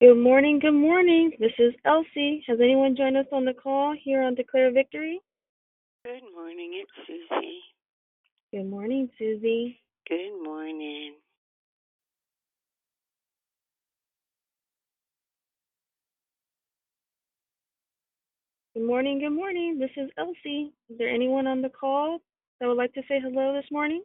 Good morning, good morning. This is Elsie. Has anyone joined us on the call here on Declare Victory? Good morning, it's Susie. Good morning, Susie. Good morning. Good morning, good morning. This is Elsie. Is there anyone on the call that would like to say hello this morning?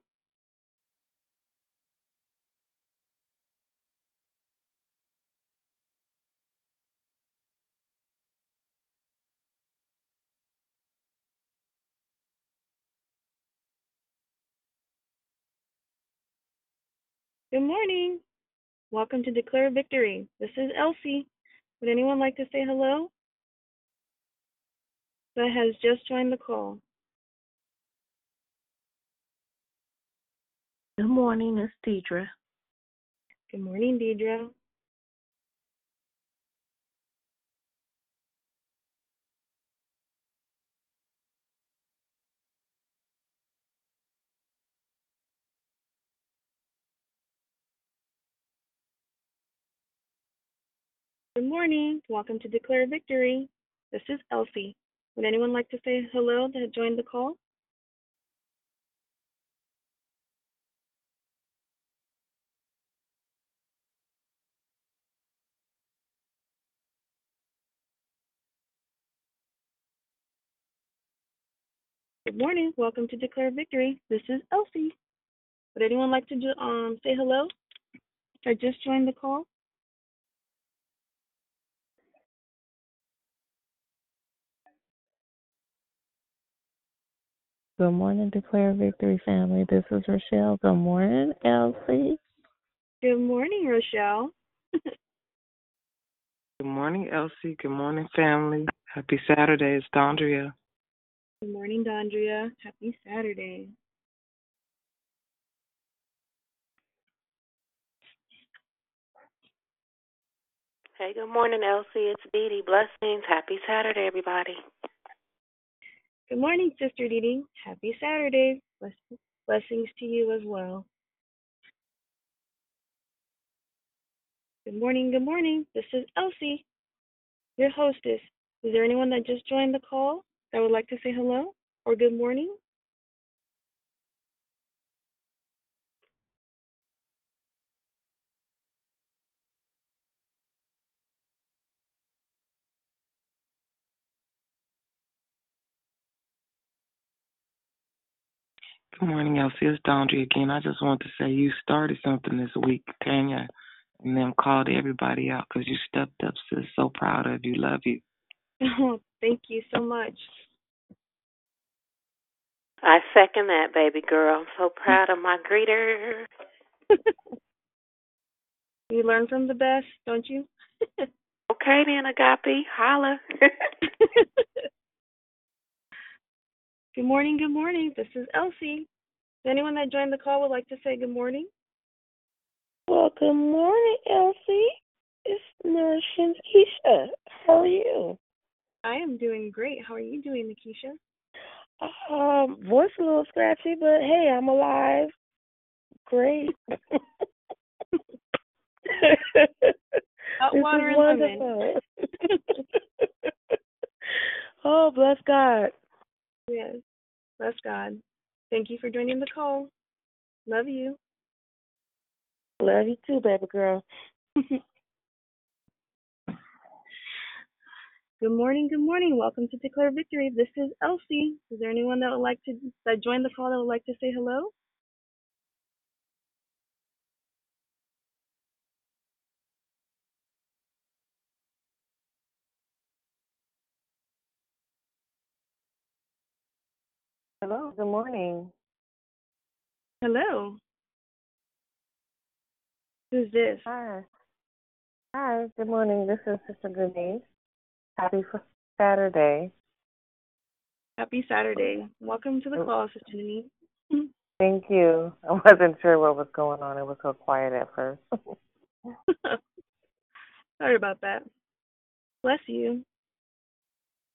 Good morning. Welcome to Declare Victory. This is Elsie. Would anyone like to say hello? That has just joined the call. Good morning, it's Deidre. Good morning, Deidre. Good morning. Welcome to Declare Victory. This is Elsie. Would anyone like to say hello that had joined the call? Good morning. Welcome to Declare Victory. This is Elsie. Would anyone like to do, um say hello? I just joined the call. Good morning, Declare Victory family. This is Rochelle. Good morning, Elsie. Good morning, Rochelle. Good morning, Elsie. Good morning, family. Happy Saturday. It's Dondria. Good morning, Dondria. Happy Saturday. Hey, good morning, Elsie. It's Dee Dee. Blessings. Happy Saturday, everybody. Good morning, Sister Dee. Happy Saturday. Bless- Blessings to you as well. Good morning, good morning. This is Elsie, your hostess. Is there anyone that just joined the call that would like to say hello or good morning? Good morning, Elsie. It's Dondria again. I just want to say you started something this week, Tanya, and then called everybody out because you stepped up, sis. So proud of you. Love you. Oh, thank you so much. I second that, baby girl. I'm so proud of my greeter. you learn from the best, don't you? Okay, then, Agape. Holla. Good morning, good morning. This is Elsie. Does anyone that joined the call would like to say good morning? Well, good morning, Elsie. It's Nourishing Keisha. How are you? I am doing great. How are you doing, Nikisha? Um, voice a little scratchy, but hey, I'm alive. Great. Hot water is and lemon. wonderful. oh, bless God. Yes. Bless God. Thank you for joining the call. Love you. Love you too, baby girl. Good morning, good morning. Welcome to Declare Victory. This is Elsie. Is there anyone that would like to that joined the call that would like to say hello? Hello, good morning. Hello. Who's this? Hi. Hi, good morning. This is Sister Denise. Happy Saturday. Happy Saturday. Welcome to the Oh. call, Sister Denise. Thank you. I wasn't sure what was going on. It was so quiet at first. Sorry about that. Bless you.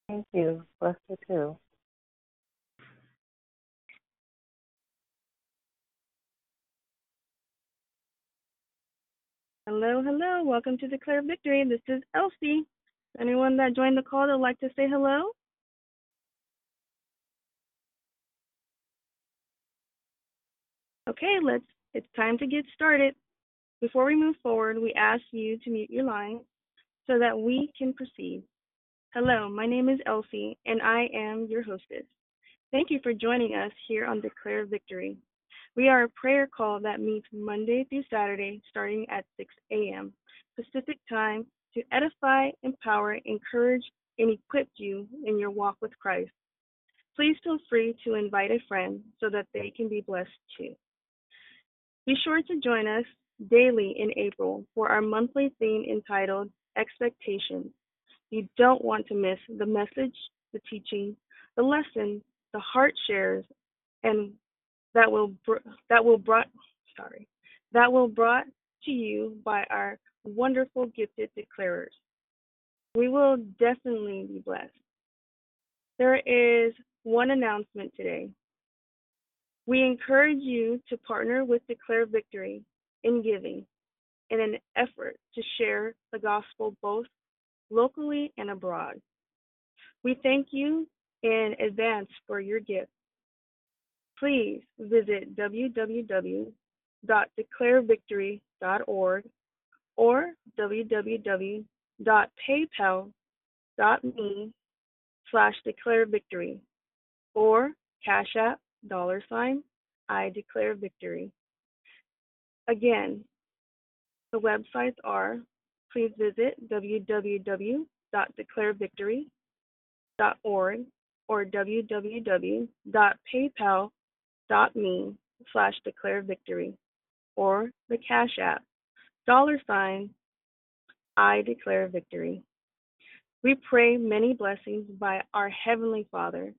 Thank you. Bless you too. Hello, hello. Welcome to Declare Victory. This is Elsie. Anyone that joined the call that would like to say hello? Okay, let's it's time to get started. Before we move forward, we ask you to mute your line so that we can proceed. Hello, my name is Elsie, and I am your hostess. Thank you for joining us here on Declare Victory. We are a prayer call that meets Monday through Saturday starting at 6 a.m. Pacific Time to edify, empower, encourage, and equip you in your walk with Christ. Please feel free to invite a friend so that they can be blessed too. Be sure to join us daily in April for our monthly theme entitled Expectations. You don't want to miss the message, the teaching, the lesson, the heart shares, and that will that will brought sorry that will brought to you by our wonderful gifted declarers. We will definitely be blessed. There is one announcement today. We encourage you to partner with Declare Victory in giving in an effort to share the gospel both locally and abroad. We thank you in advance for your gift. Please visit www.declarevictory.org or www.paypal.me slash declare victory or Cash App dollar sign I declare victory. Again, the websites are please visit www.declarevictory.org or www.paypal.me slash declare victory or the Cash App dollar sign I declare victory. We pray many blessings by our Heavenly Father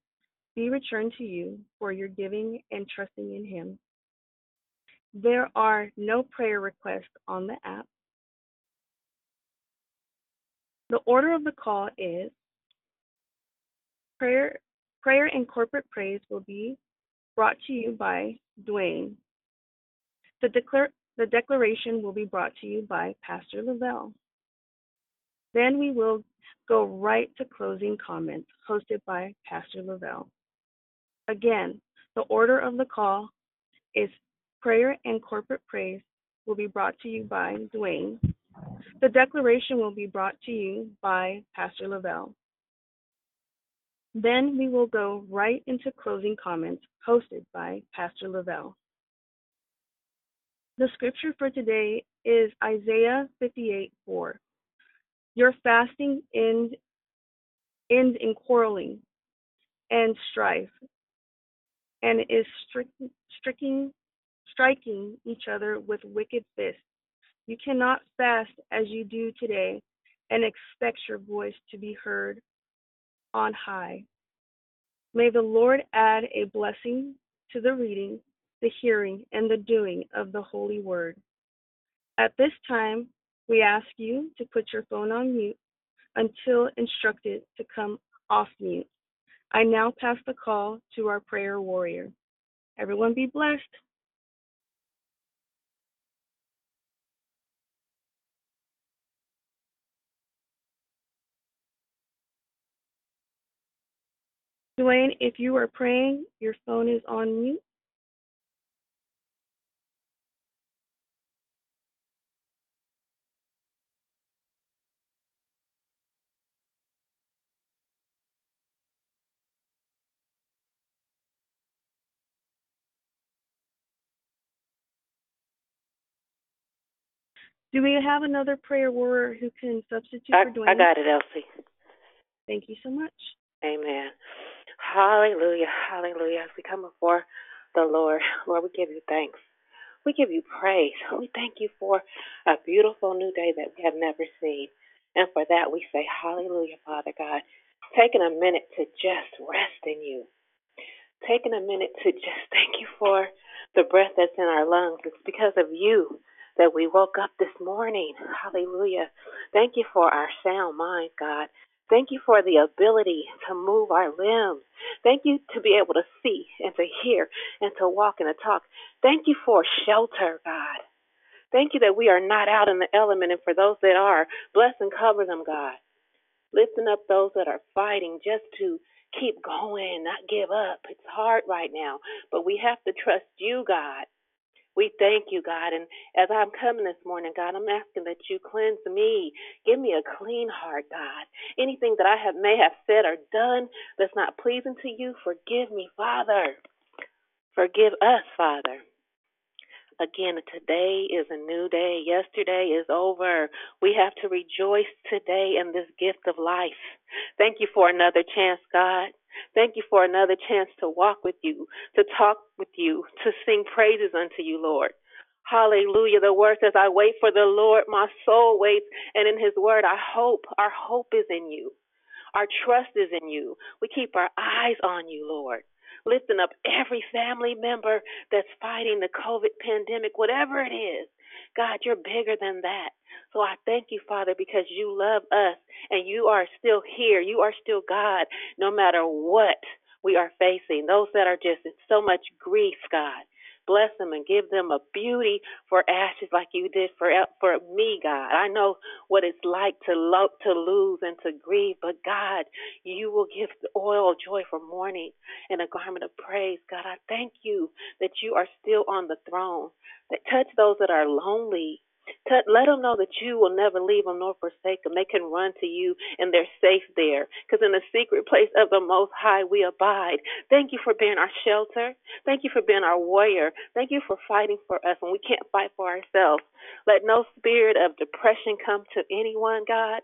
be returned to you for your giving and trusting in Him. There are no prayer requests on the app. The order of the call is prayer, prayer and corporate praise will be brought to you by Dwayne. The, declare, the declaration will be brought to you by Pastor Lavelle. Then we will go right to closing comments hosted by Pastor Lavelle. Again, the order of the call is prayer and corporate praise will be brought to you by Dwayne. The declaration will be brought to you by Pastor Lavelle. Then we will go right into closing comments hosted by Pastor Lavelle. The scripture for today is Isaiah 58 4. Your fasting ends, ends in quarreling and strife, and is striking, striking each other with wicked fists. You cannot fast as you do today and expect your voice to be heard on high. May the Lord add a blessing to the reading, the hearing, and the doing of the Holy Word. At this time, we ask you to put your phone on mute until instructed to come off mute. I now pass the call to our prayer warrior. Everyone be blessed. Dwayne, if you are praying, your phone is on mute. Do we have another prayer warrior who can substitute I, for Dwayne? I got it, Elsie. Thank you so much. Amen. Hallelujah. Hallelujah. As we come before the Lord, Lord, we give you thanks. We give you praise. We thank you for a beautiful new day that we have never seen. And for that, we say, Hallelujah, Father God. Taking a minute to just rest in you. Taking a minute to just thank you for the breath that's in our lungs. It's because of you that we woke up this morning. Hallelujah. Thank you for our sound mind, God. Thank you for the ability to move our limbs. Thank you to be able to see and to hear and to walk and to talk. Thank you for shelter, God. Thank you that we are not out in the element, and for those that are, bless and cover them, God. Lifting up those that are fighting just to keep going, not give up. It's hard right now, but we have to trust you, God. We thank you, God. And as I'm coming this morning, God, I'm asking that you cleanse me. Give me a clean heart, God. Anything that I have may have said or done that's not pleasing to you, forgive me, Father. Forgive us, Father. Again, today is a new day. Yesterday is over. We have to rejoice today in this gift of life. Thank you for another chance, God. Thank you for another chance to walk with you, to talk with you, to sing praises unto you, Lord. Hallelujah. The word says, I wait for the Lord. My soul waits. And in his word, I hope. Our hope is in you. Our trust is in you. We keep our eyes on you, Lord. Lifting up every family member that's fighting the COVID pandemic, whatever it is. God, you're bigger than that. So I thank you, Father, because you love us and you are still here. You are still God, no matter what we are facing. Those that are just in so much grief, God. Bless them and give them a beauty for ashes like you did for for me, God. I know what it's like to love, to lose and to grieve, but God, you will give the oil of joy for mourning and a garment of praise. God, I thank you that you are still on the throne. That touch those that are lonely let them know that you will never leave them nor forsake them. They can run to you and they're safe there. Because in the secret place of the Most High we abide. Thank you for being our shelter. Thank you for being our warrior. Thank you for fighting for us when we can't fight for ourselves. Let no spirit of depression come to anyone, God.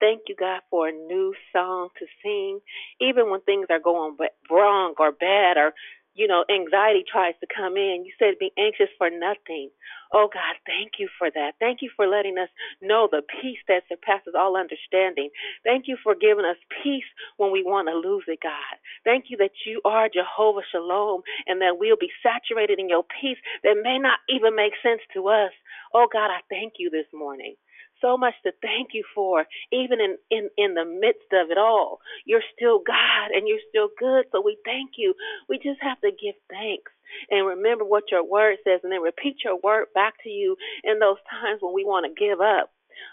Thank you, God, for a new song to sing, even when things are going wrong or bad or you know, anxiety tries to come in. You said be anxious for nothing. Oh God, thank you for that. Thank you for letting us know the peace that surpasses all understanding. Thank you for giving us peace when we want to lose it, God. Thank you that you are Jehovah Shalom and that we'll be saturated in your peace that may not even make sense to us. Oh God, I thank you this morning so much to thank you for, even in, in, in the midst of it all. You're still God and you're still good, so we thank you. We just have to give thanks and remember what your word says and then repeat your word back to you in those times when we want to give up.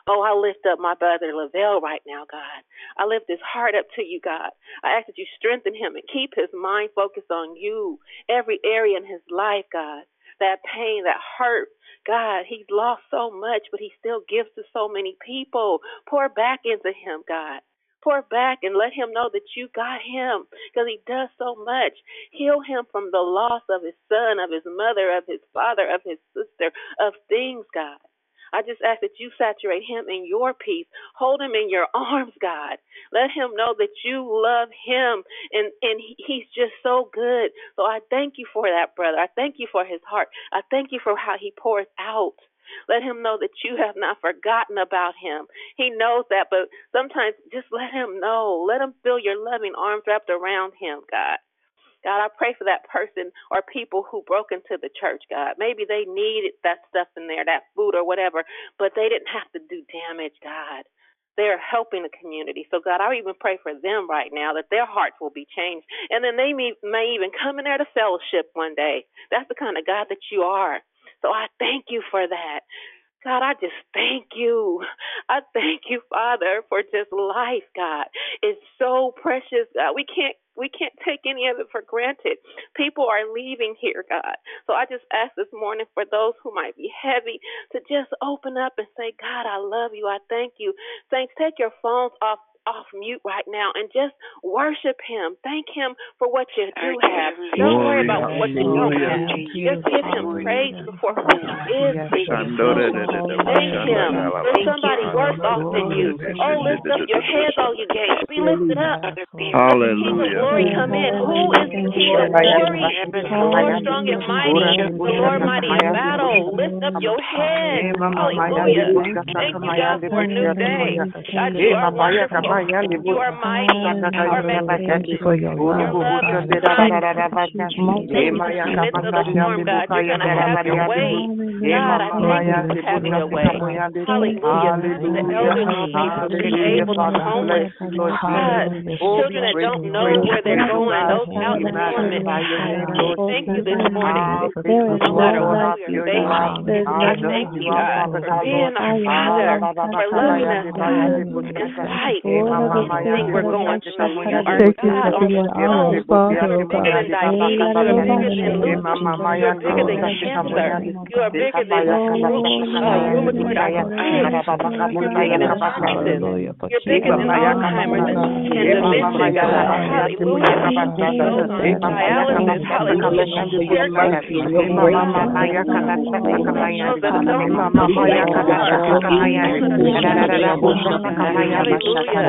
Oh, I lift up my brother Lavelle right now, God. I lift his heart up to you, God. I ask that you strengthen him and keep his mind focused on you, every area in his life, God. That pain, that hurt, God, he's lost so much, but he still gives to so many people. Pour back into him, God. Pour back and let him know that you got him because he does so much. Heal him from the loss of his son, of his mother, of his father, of his sister, of things, God. I just ask that you saturate him in your peace. Hold him in your arms, God. Let him know that you love him and, and he's just so good. So I thank you for that, brother. I thank you for his heart. I thank you for how he pours out. Let him know that you have not forgotten about him. He knows that, but sometimes just let him know. Let him feel your loving arms wrapped around him, God. God, I pray for that person or people who broke into the church, God. Maybe they needed that stuff in there, that food or whatever, but they didn't have to do damage, God. They're helping the community. So, God, I even pray for them right now that their hearts will be changed. And then they may, may even come in there to fellowship one day. That's the kind of God that you are. So I thank you for that. God, I just thank you. I thank you, Father, for just life, God. It's so precious, God. We can't we can't take any of it for granted. People are leaving here, God. So I just ask this morning for those who might be heavy to just open up and say, God, I love you. I thank you. Saints, take your phones off off mute right now and just worship Him. Thank Him for what you do have. Don't worry about what you don't have. Just give Him praise before who He is. Thank Him. There's somebody worse off than you. Oh, lift up your hands, all you gates. Be lifted up. Hallelujah. Glory come in. Who is the King of glory? The Lord strong and mighty. The Lord mighty in battle. Lift up your head. Hallelujah. Thank you, God, for a new day. God, you are wonderful. You are mighty. You are magnificent. for your Your love. love is kind. Thank you midst of the storm, God. You're going to have your way. God, I thank you for having your way. Hallelujah. The elderly people, the disabled, the homeless. God, children that don't know where they're going, those out in employment. Thank you this morning. No matter what we are facing, I thank you, God, for being our Father, for loving us, God, in spite of anything we're going through. You are God on the throne. You are bigger than diabetes. You are bigger than lupus. You are bigger than cancer. You are bigger than rheumatoid arthritis. You're bigger than sicknesses. You're bigger than Alzheimer's and dementia, God. Hallelujah. Those on dialysis, hallelujah. Your mercy. Those that don't Hallelujah.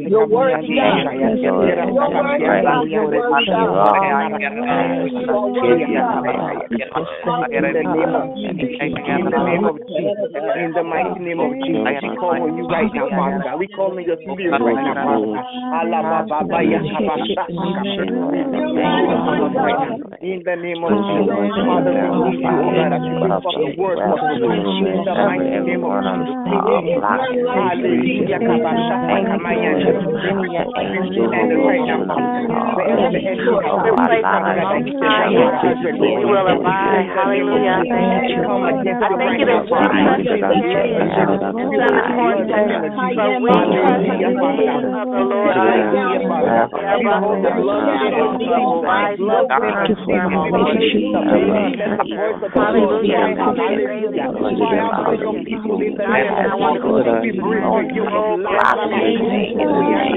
You're God. You're God. You're God. You're God. In the name of Jesus, in the name of Jesus, in the mighty name of Jesus, we call on you right now, Father We call on your spirit right now, Father. In the name of Jesus, Father, we need you, O as you lift the word of the Lord. In the mighty name of Jesus. Hallelujah, Kabasha, Kamaya. Thank you, will abide, hallelujah. I thank you for love. I Come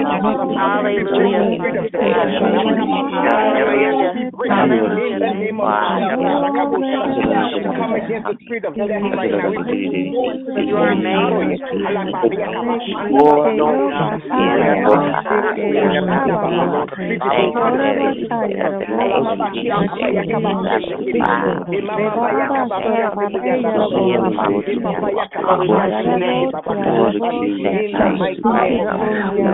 Thank you.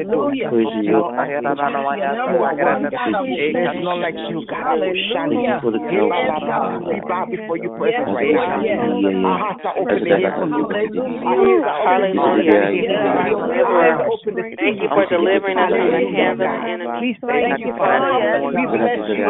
adore you. There's none like you, God. We bow before you presence right now. Hearts are open to hear from you. Hallelujah. Thank you for delivering us from the hands of the enemy. Thank you, Father. We bless you.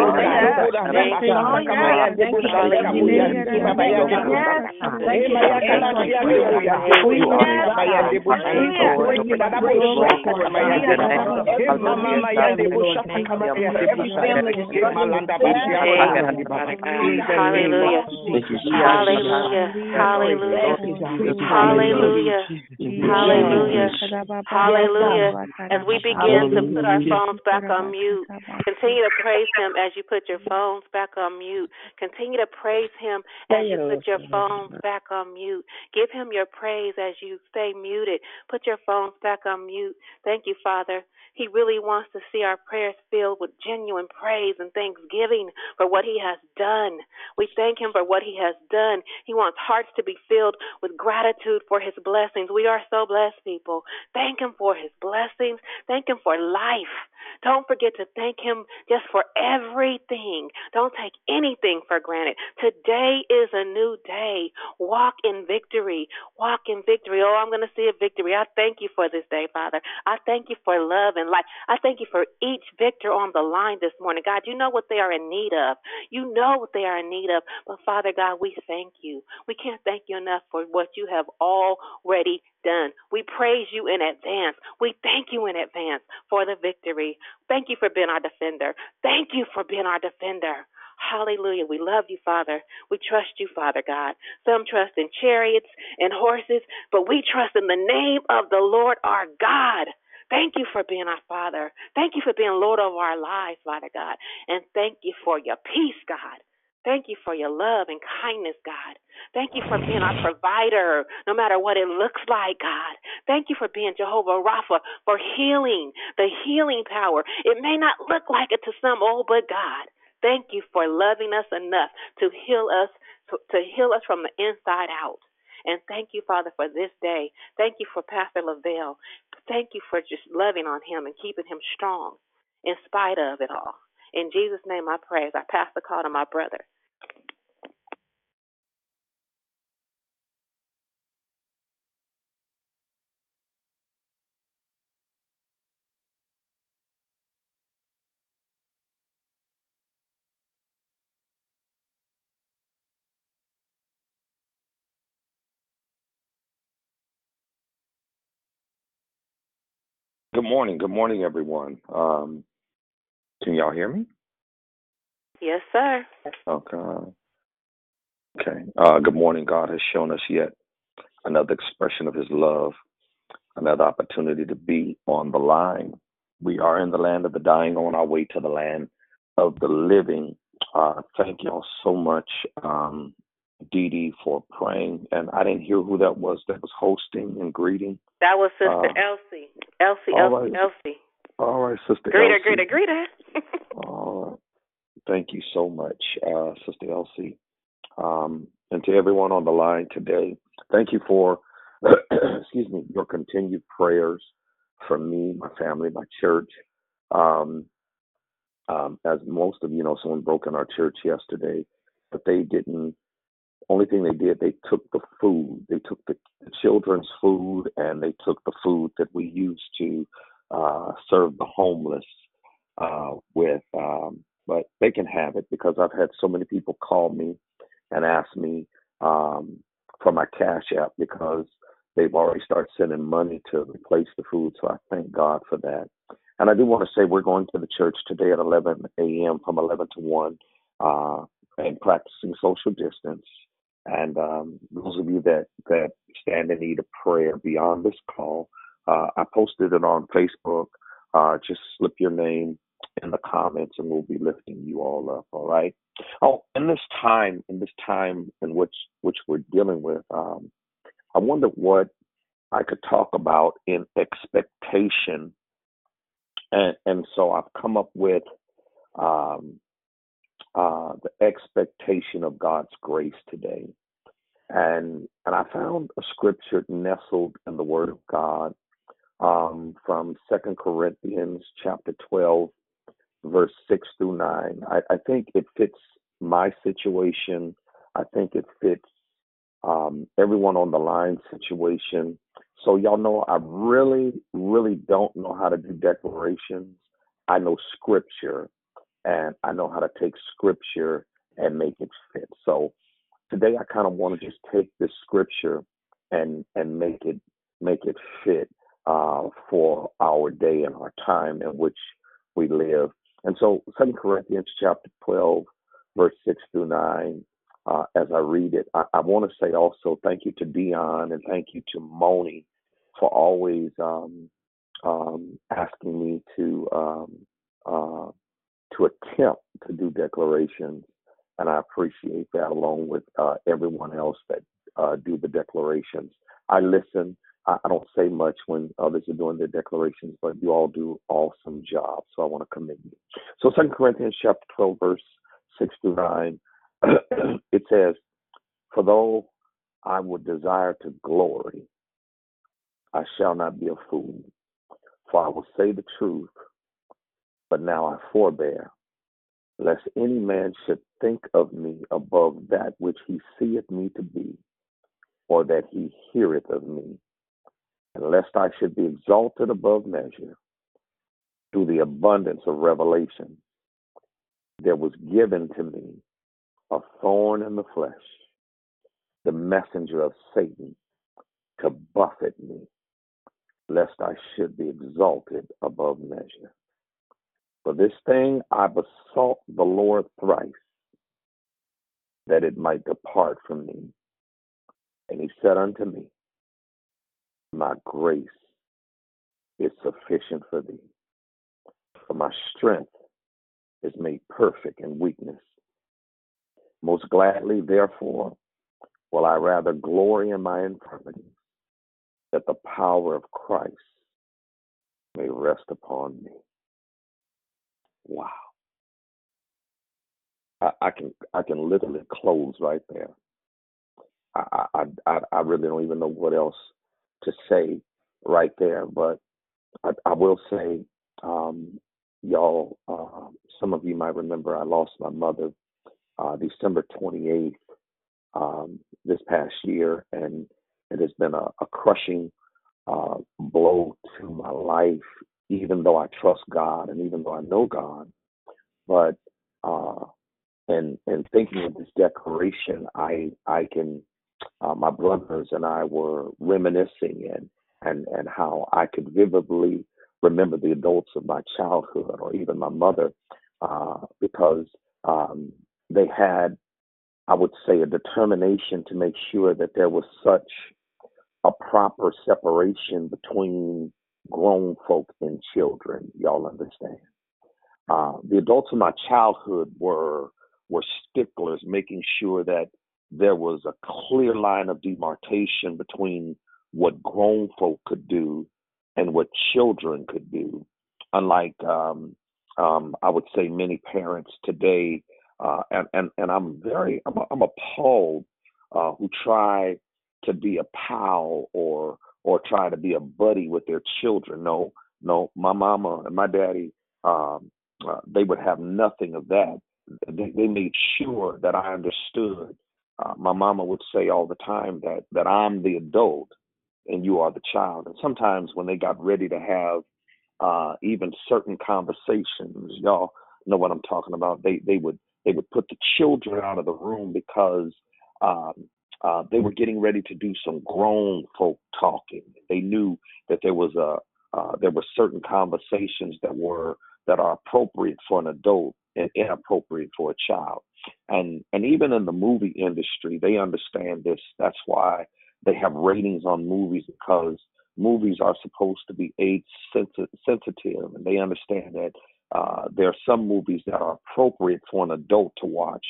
Hallelujah. Hallelujah. Hallelujah. Hallelujah. Hallelujah. Hallelujah. As we begin to put our phones back on mute, continue to praise Him as you put your phones back on mute. Continue to praise Him as you put your phones back on mute. Give Him your praise as you stay muted. Put your phones back on mute. Thank you, Father. He really wants to see our prayers filled with genuine praise and thanksgiving for what He has done. We thank Him for what He has done. He wants hearts to be filled with gratitude for His blessings. We are so blessed, people. Thank Him for His blessings. Thank Him for life. Don't forget to thank Him just for everything. Don't take anything for granted. Today is a new day. Walk in victory. Walk in victory. Oh, I'm going to see a victory. I thank you for this day, Father. I thank you for love and life. I thank you for each victor on the line this morning. God, you know what they are in need of. You know what they are in need of. But Father God, we thank you. We can't thank you enough for what you have already done. We praise you in advance. We thank you in advance for the victory. Thank you for being our defender. Thank you for being our defender. Hallelujah. We love you, Father. We trust you, Father God. Some trust in chariots and horses, but we trust in the name of the Lord our God. Thank you for being our Father. Thank you for being Lord of our lives, Father God. And thank you for your peace, God. Thank you for your love and kindness, God. Thank you for being our provider, no matter what it looks like, God. Thank you for being Jehovah Rapha, for healing, the healing power. It may not look like it to some, oh, but God. Thank you for loving us enough to heal us, to heal us from the inside out. And thank you, Father, for this day. Thank you for Pastor Lavelle. Thank you for just loving on him and keeping him strong in spite of it all. In Jesus' name I pray. as I pass the call to my brother. Good morning. Good morning, everyone. Um, can y'all hear me? Yes, sir. Okay. Okay. Uh, good morning. God has shown us yet another expression of His love, another opportunity to be on the line. We are in the land of the dying, on our way to the land of the living. Uh, thank y'all so much, um, Dee Dee, for praying. And I didn't hear who that was that was hosting and greeting. That was Sister Uh, Elsie. Elsie, Elsie, right. Elsie. All right, Sister Greeter, Elsie. greeter, greeter. All right. Thank you so much, uh, Sister Elsie. Um, and to everyone on the line today, thank you for, excuse me, your continued prayers for me, my family, my church. Um, um, as most of you know, someone broke in our church yesterday, but they didn't. Only thing they did, they took the food. They took the, children's food, and they took the food that we used to uh, serve the homeless uh, with. Um, but they can have it because I've had so many people call me and ask me um, for my cash app because they've already started sending money to replace the food. So I thank God for that. And I do want to say we're going to the church today at 11 a.m. from 11 to 1 uh, and practicing social distance. And um, those of you that, that stand in need of prayer beyond this call, Uh, I posted it on Facebook. Uh, just slip your name in the comments, and we'll be lifting you all up. All right. Oh, in this time, in this time in which which we're dealing with, um, I wonder what I could talk about in expectation, and and so I've come up with um, uh, the expectation of God's grace today, and and I found a scripture nestled in the Word of God um, from Second Corinthians chapter twelve, verse six through nine. I, I think it fits my situation. I think it fits um, everyone on the line situation. So y'all know I really, really don't know how to do declarations. I know scripture and I know how to take scripture and make it fit. So today I kind of want to just take this scripture and and make it make it fit uh, for our day and our time in which we live. And so Second Corinthians chapter 12, verse 6 through 9, uh, as I read it, I, I want to say also thank you to Dion and thank you to Moni for always um, um, asking me to um, uh, to attempt to do declarations, and I appreciate that along with uh, everyone else that uh, do the declarations. I listen. I, I don't say much when others are doing their declarations, but you all do awesome jobs. So I want to commend you. So Second Corinthians chapter 12, verse 6 through 9, it says, For though I would desire to glory, I shall not be a fool, for I will say the truth, but now I forbear, lest any man should think of me above that which he seeth me to be, or that he heareth of me, and lest I should be exalted above measure through the abundance of revelation. There was given to me a thorn in the flesh, the messenger of Satan, to buffet me, lest I should be exalted above measure. For this thing I besought the Lord thrice, that it might depart from me. And he said unto me, My grace is sufficient for thee, for my strength is made perfect in weakness. Most gladly, therefore, will I rather glory in my infirmities, that the power of Christ may rest upon me. Wow. I, I can I can literally close right there. I, I I I really don't even know what else to say right there, but I, I will say, um, y'all, uh, some of you might remember I lost my mother uh, December 28th um, this past year, and it has been a, a crushing uh, blow to my life, even though I trust God and even though I know God. But uh, and and thinking of this declaration, I I can uh, my brothers and I were reminiscing and and and how I could vividly remember the adults of my childhood or even my mother uh, because um, they had, I would say, a determination to make sure that there was such a proper separation between grown folk and children. Y'all understand? Uh, the adults of my childhood were were sticklers, making sure that there was a clear line of demarcation between what grown folk could do and what children could do. Unlike, um, um, I would say, many parents today uh, and and and I'm very I'm, I'm appalled uh, who try to be a pal or or try to be a buddy with their children. No, no, my mama and my daddy um, uh, they would have nothing of that. They, they made sure that I understood. Uh, my mama would say all the time that that I'm the adult and you are the child. And sometimes when they got ready to have uh, even certain conversations, y'all know what I'm talking about. They they would they would put the children out of the room because um, uh, they were getting ready to do some grown folk talking. They knew that there was a uh, there were certain conversations that were that are appropriate for an adult and inappropriate for a child. And and even in the movie industry, they understand this. That's why they have ratings on movies because movies are supposed to be age sensitive, and they understand that uh, there are some movies that are appropriate for an adult to watch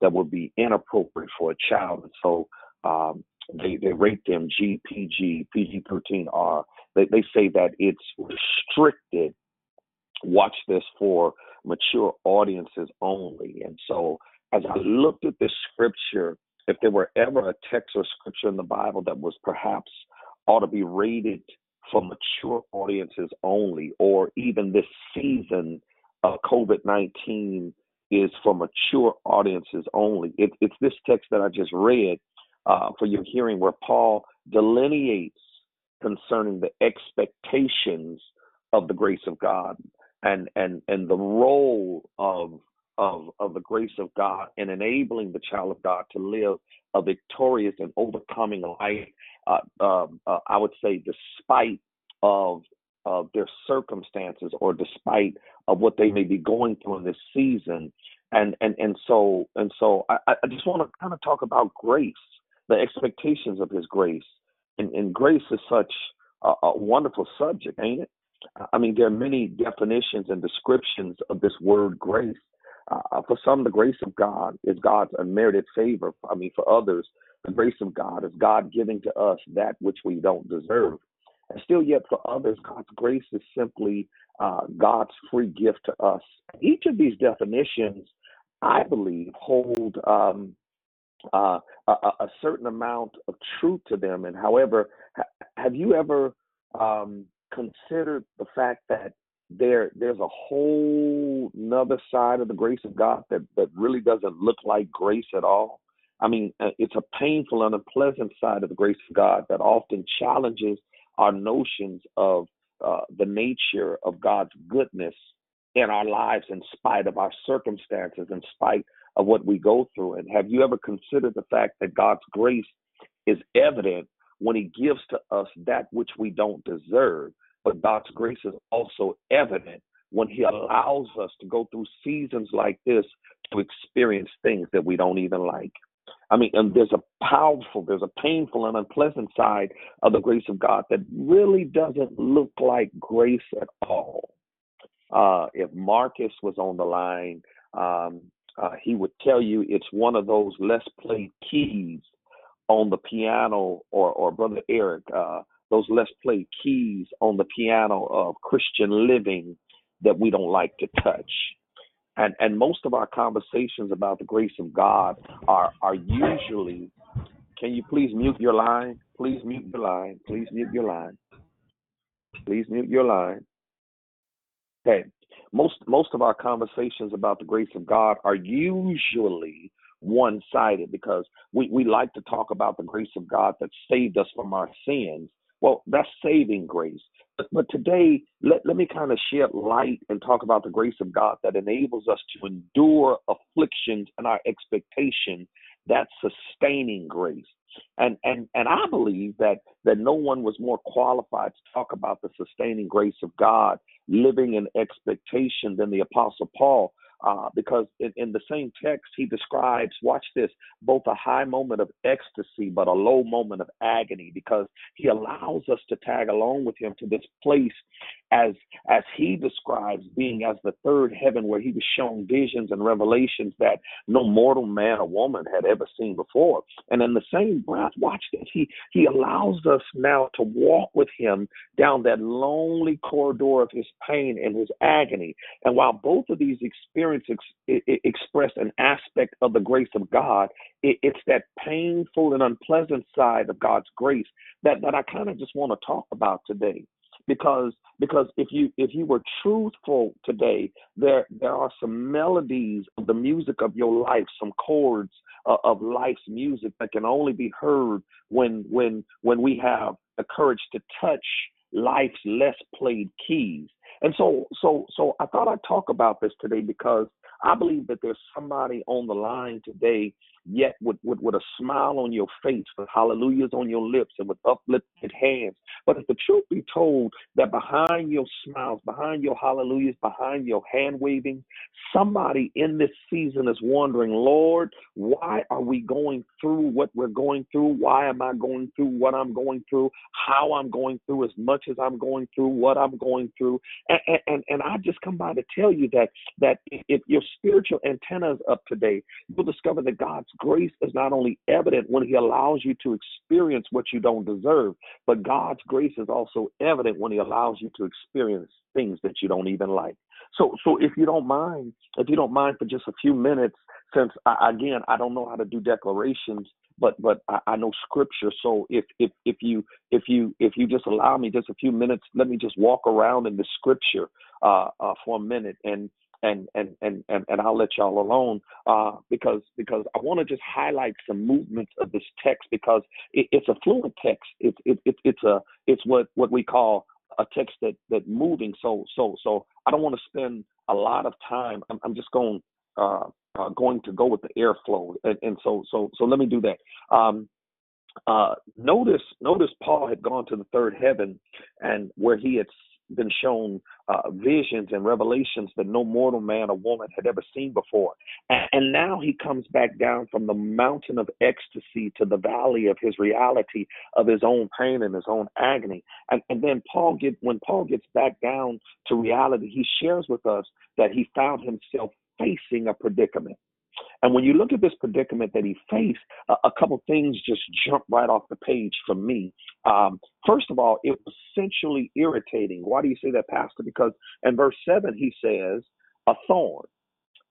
that would be inappropriate for a child. And so um, they, they rate them GPG, PG-13R. They, they say that it's restricted. Watch this for mature audiences only. And so as I looked at this scripture, if there were ever a text or scripture in the Bible that was perhaps ought to be rated for mature audiences only, or even this season of COVID 19 is for mature audiences only. It, it's this text that I just read uh, for your hearing where Paul delineates concerning the expectations of the grace of God and and and the role of of of the grace of God and enabling the child of God to live a victorious and overcoming life. Uh, uh, uh, I would say, despite of of their circumstances or despite of what they may be going through in this season. And and and so and so I, I just want to kind of talk about grace, the expectations of his grace. And, and grace is such a, a wonderful subject, ain't it? I mean, there are many definitions and descriptions of this word grace. Uh, for some, the grace of God is God's unmerited favor. I mean, for others, the grace of God is God giving to us that which we don't deserve. And still, yet for others, God's grace is simply uh, God's free gift to us. Each of these definitions, I believe, hold um, uh, a, a, certain amount of truth to them. And however, ha- have you ever um, considered the fact that there there's a whole another side of the grace of God that that really doesn't look like grace at all? I mean, uh, it's a painful and unpleasant side of the grace of God that often challenges our notions of uh, the nature of God's goodness in our lives in spite of our circumstances, in spite of what we go through. And have you ever considered the fact that God's grace is evident when He gives to us that which we don't deserve? But God's grace is also evident when He allows us to go through seasons like this to experience things that we don't even like. I mean, and there's a powerful, there's a painful and unpleasant side of the grace of God that really doesn't look like grace at all. Uh, if Marcus was on the line, um, uh, he would tell you it's one of those less played keys on the piano, or, or Brother Eric, uh, those less played keys on the piano of Christian living that we don't like to touch. And and most of our conversations about the grace of God are are usually can you please mute your line? Please mute your line. Please mute your line. Please mute your line. Okay. Most most of our conversations about the grace of God are usually one-sided because we, we like to talk about the grace of God that saved us from our sins well, that's saving grace. But, but today, let, let me kind of shed light and talk about the grace of God that enables us to endure afflictions and our expectation. That's sustaining grace. And and and I believe that that no one was more qualified to talk about the sustaining grace of God, living in expectation than the Apostle Paul uh, because in, in, the same text he describes, watch this, both a high moment of ecstasy but a low moment of agony, because he allows us to tag along with him to this place as as he describes being as the third heaven where he was shown visions and revelations that no mortal man or woman had ever seen before. And in the same breath, watch this, he he allows us now to walk with him down that lonely corridor of his pain and his agony. And while both of these experiences express an aspect of the grace of God, it, it's that painful and unpleasant side of God's grace that, that I kind of just want to talk about today because because if you if you were truthful today there there are some melodies of the music of your life some chords uh, of life's music that can only be heard when when when we have the courage to touch life's less played keys. And so so so i thought i'd talk about this today because i believe that there's somebody on the line today yet with, with, with a smile on your face, with hallelujahs on your lips, and with uplifted hands. But if the truth be told, that behind your smiles, behind your hallelujahs, behind your hand waving, somebody in this season is wondering, Lord, why are we going through what we're going through? Why am I going through what I'm going through? How I'm going through as much as I'm going through, what I'm going through. And, and, and I just come by to tell you that that if your spiritual antenna is up today, you'll discover that God's grace is not only evident when He allows you to experience what you don't deserve, but God's grace is also evident when He allows you to experience things that you don't even like. So, so if you don't mind, if you don't mind for just a few minutes, since I, again I don't know how to do declarations, but but I, I know scripture. So if if if you if you if you just allow me just a few minutes, let me just walk around in the scripture uh, uh, for a minute and and and and and, and I'll let y'all alone uh, because because I want to just highlight some movements of this text because it, it's a fluent text. It's it, it, it's a it's what what we call a text that that moving. So so so I don't want to spend a lot of time. I'm, I'm just going uh, uh, going to go with the airflow, and, and so so so let me do that. Um, uh, notice notice Paul had gone to the third heaven, and where he had been shown uh, visions and revelations that no mortal man or woman had ever seen before. And, and, now he comes back down from the mountain of ecstasy to the valley of his reality of his own pain and his own agony. And, and then Paul get when Paul gets back down to reality, he shares with us that he found himself facing a predicament. And when you look at this predicament that he faced, a, a couple things just jump right off the page for me. Um, first of all, it was essentially irritating. Why do you say that, Pastor? Because in verse 7, he says, a thorn.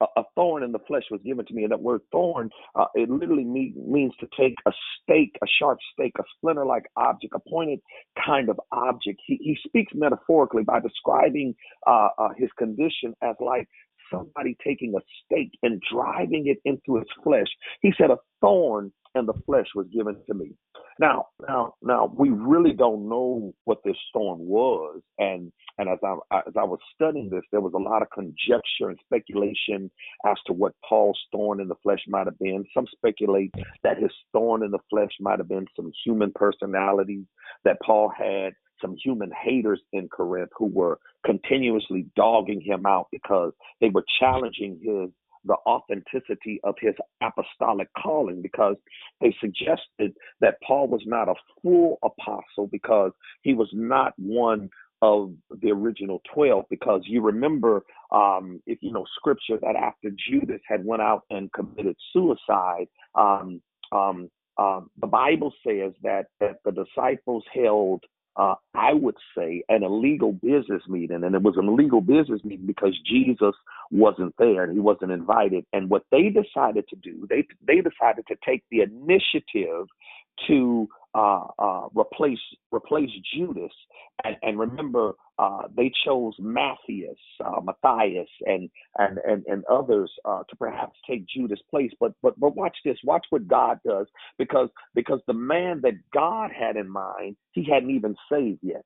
A, thorn in the flesh was given to me. And that word thorn, uh, it literally means to take a stake, a sharp stake, a splinter like object, a pointed kind of object. He, he speaks metaphorically by describing uh, uh, his condition as like somebody taking a stake and driving it into his flesh. He said, A thorn and the flesh was given to me. Now, now, now, we really don't know what this thorn was, and and as I as I was studying this, there was a lot of conjecture and speculation as to what Paul's thorn in the flesh might have been. Some speculate that his thorn in the flesh might have been some human personalities that Paul had some human haters in Corinth who were continuously dogging him out because they were challenging his the authenticity of his apostolic calling because they suggested that Paul was not a full apostle because he was not one of the original 12 because you remember um, if you know scripture that after Judas had went out and committed suicide um, um, um the Bible says that, that the disciples held uh, I would say, an illegal business meeting. And it was an illegal business meeting because Jesus wasn't there and he wasn't invited. And what they decided to do, they they decided to take the initiative to uh, uh, replace replace Judas. And, and remember, uh, they chose Matthias, uh, Matthias, and and and, and others uh, to perhaps take Judas' place. But but but watch this. Watch what God does, because because the man that God had in mind, he hadn't even saved yet.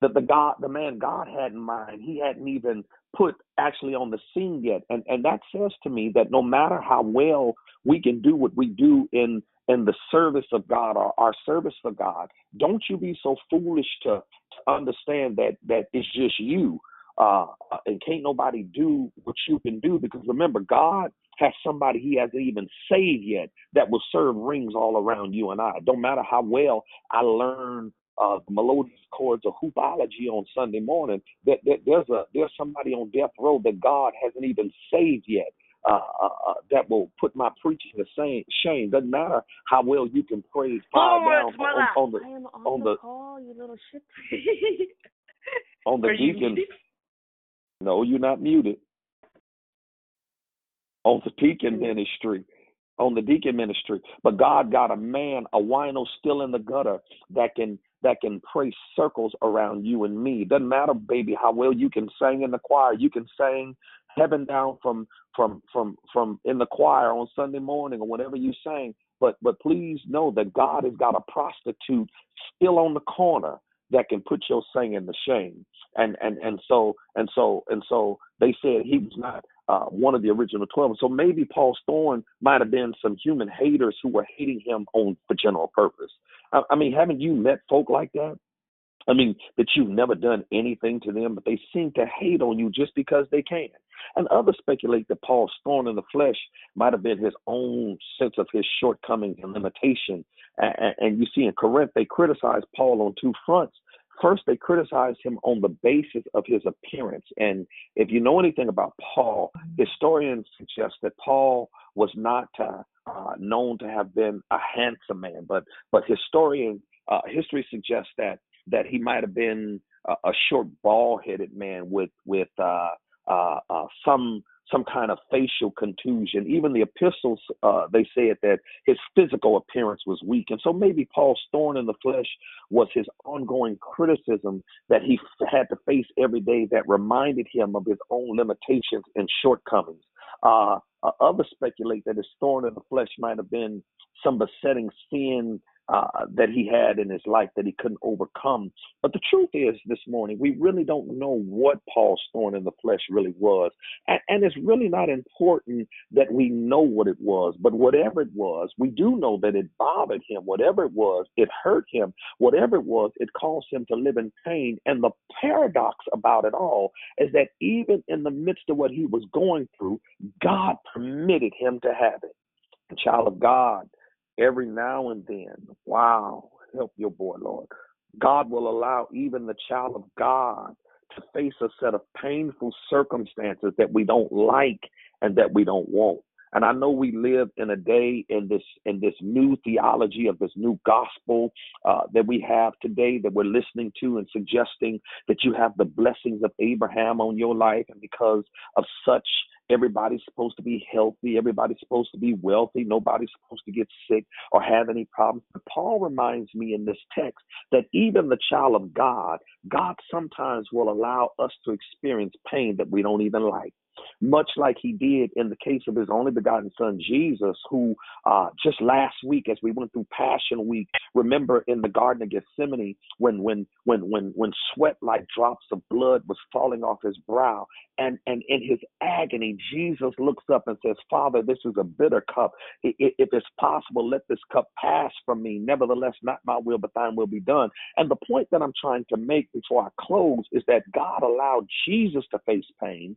That the God, the man God had in mind, he hadn't even put actually on the scene yet. And and that says to me that no matter how well we can do what we do in in the service of God or our service for God, don't you be so foolish to, to understand that that it's just you. Uh, and can't nobody do what you can do because remember, God has somebody he hasn't even saved yet that will serve rings all around you and I. Don't matter how well I learn uh, melodious chords of hoopology on Sunday morning. That, that there's a there's somebody on death row that God hasn't even saved yet. Uh, uh, uh, that will put my preaching to shame. shame. Doesn't matter how well you can praise fire down on, on, the on, on the call, you little shit. on the deacon. No, you're not muted. On the deacon ministry, on the deacon ministry, but God got a man, a wino still in the gutter that can that can pray circles around you and me. Doesn't matter, baby, how well you can sing in the choir. You can sing heaven down from from from from in the choir on Sunday morning or whatever you sing. But but please know that God has got a prostitute still on the corner that can put your singing to shame. And and and so and so and so they said he was not uh, one of the original twelve. So maybe Paul thorn might have been some human haters who were hating him on for general purpose. I, I mean, haven't you met folk like that? I mean, that you've never done anything to them, but they seem to hate on you just because they can. And others speculate that Paul's thorn in the flesh might have been his own sense of his shortcomings and limitation. And, you see, in Corinth, they criticize Paul on two fronts. First, they criticize him on the basis of his appearance. And if you know anything about Paul, historians suggest that Paul was not uh, uh, known to have been a handsome man, but but historian uh, history suggests that that he might have been a, a short, bald-headed man with with uh, uh, uh, some some kind of facial contusion. Even the epistles, uh, they said that his physical appearance was weak. And so maybe Paul's thorn in the flesh was his ongoing criticism that he had to face every day that reminded him of his own limitations and shortcomings. Uh, uh, others speculate that his thorn in the flesh might have been some besetting sin uh, that he had in his life that he couldn't overcome. But the truth is, this morning, we really don't know what Paul's thorn in the flesh really was. And, and it's really not important that we know what it was, but whatever it was, we do know that it bothered him. Whatever it was, it hurt him. Whatever it was, it caused him to live in pain. And the paradox about it all is that even in the midst of what he was going through, God permitted him to have it. The child of God every now and then. Wow, help your boy, Lord. God will allow even the child of God to face a set of painful circumstances that we don't like and that we don't want. And I know we live in a day in this in this new theology of this new gospel uh, that we have today that we're listening to and suggesting that you have the blessings of Abraham on your life, and because of such Everybody's supposed to be healthy. Everybody's supposed to be wealthy. Nobody's supposed to get sick or have any problems. But Paul reminds me in this text that even the child of God, God sometimes will allow us to experience pain that we don't even like much like he did in the case of his only begotten son Jesus, who uh, just last week, as we went through Passion Week, remember in the Garden of Gethsemane when when when when when sweat like drops of blood was falling off his brow, and and in his agony, Jesus looks up and says, "Father, this is a bitter cup. If it's possible, let this cup pass from me. Nevertheless, not my will, but thine will be done." And the point that I'm trying to make before I close is that God allowed Jesus to face pain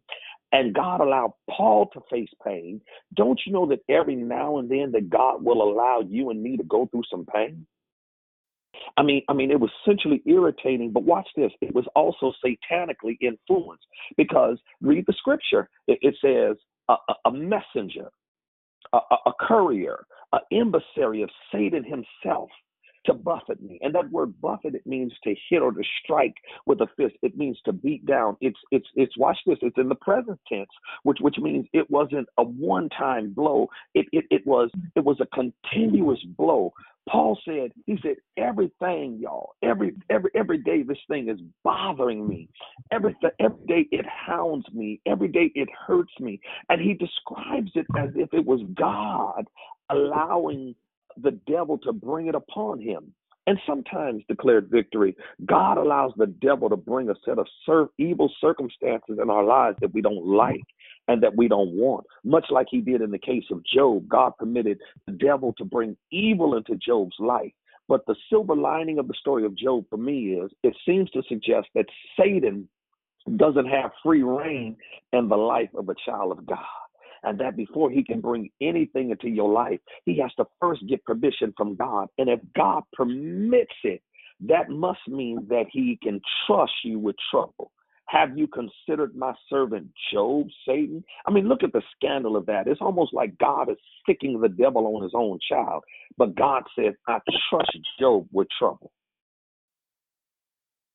and God allowed Paul to face pain, don't you know that every now and then that God will allow you and me to go through some pain? I mean, I mean, it was essentially irritating, but watch this. It was also satanically influenced because read the scripture. It, it says a, a messenger, a, a courier, an emissary of Satan himself to buffet me. And that word buffet it means to hit or to strike with a fist. It means to beat down. It's it's it's watch this, it's in the present tense, which which means it wasn't a one-time blow. It it, it was it was a continuous blow. Paul said, he said, everything, y'all, every every every day this thing is bothering me. Every every day it hounds me. Every day it hurts me. And he describes it as if it was God allowing the devil to bring it upon him. And sometimes declared victory, God allows the devil to bring a set of evil circumstances in our lives that we don't like and that we don't want. Much like he did in the case of Job, God permitted the devil to bring evil into Job's life. But the silver lining of the story of Job for me is it seems to suggest that Satan doesn't have free reign in the life of a child of God and that before he can bring anything into your life, he has to first get permission from God. And if God permits it, that must mean that he can trust you with trouble. Have you considered my servant Job, Satan? I mean, look at the scandal of that. It's almost like God is sticking the devil on his own child. But God says, I trust Job with trouble.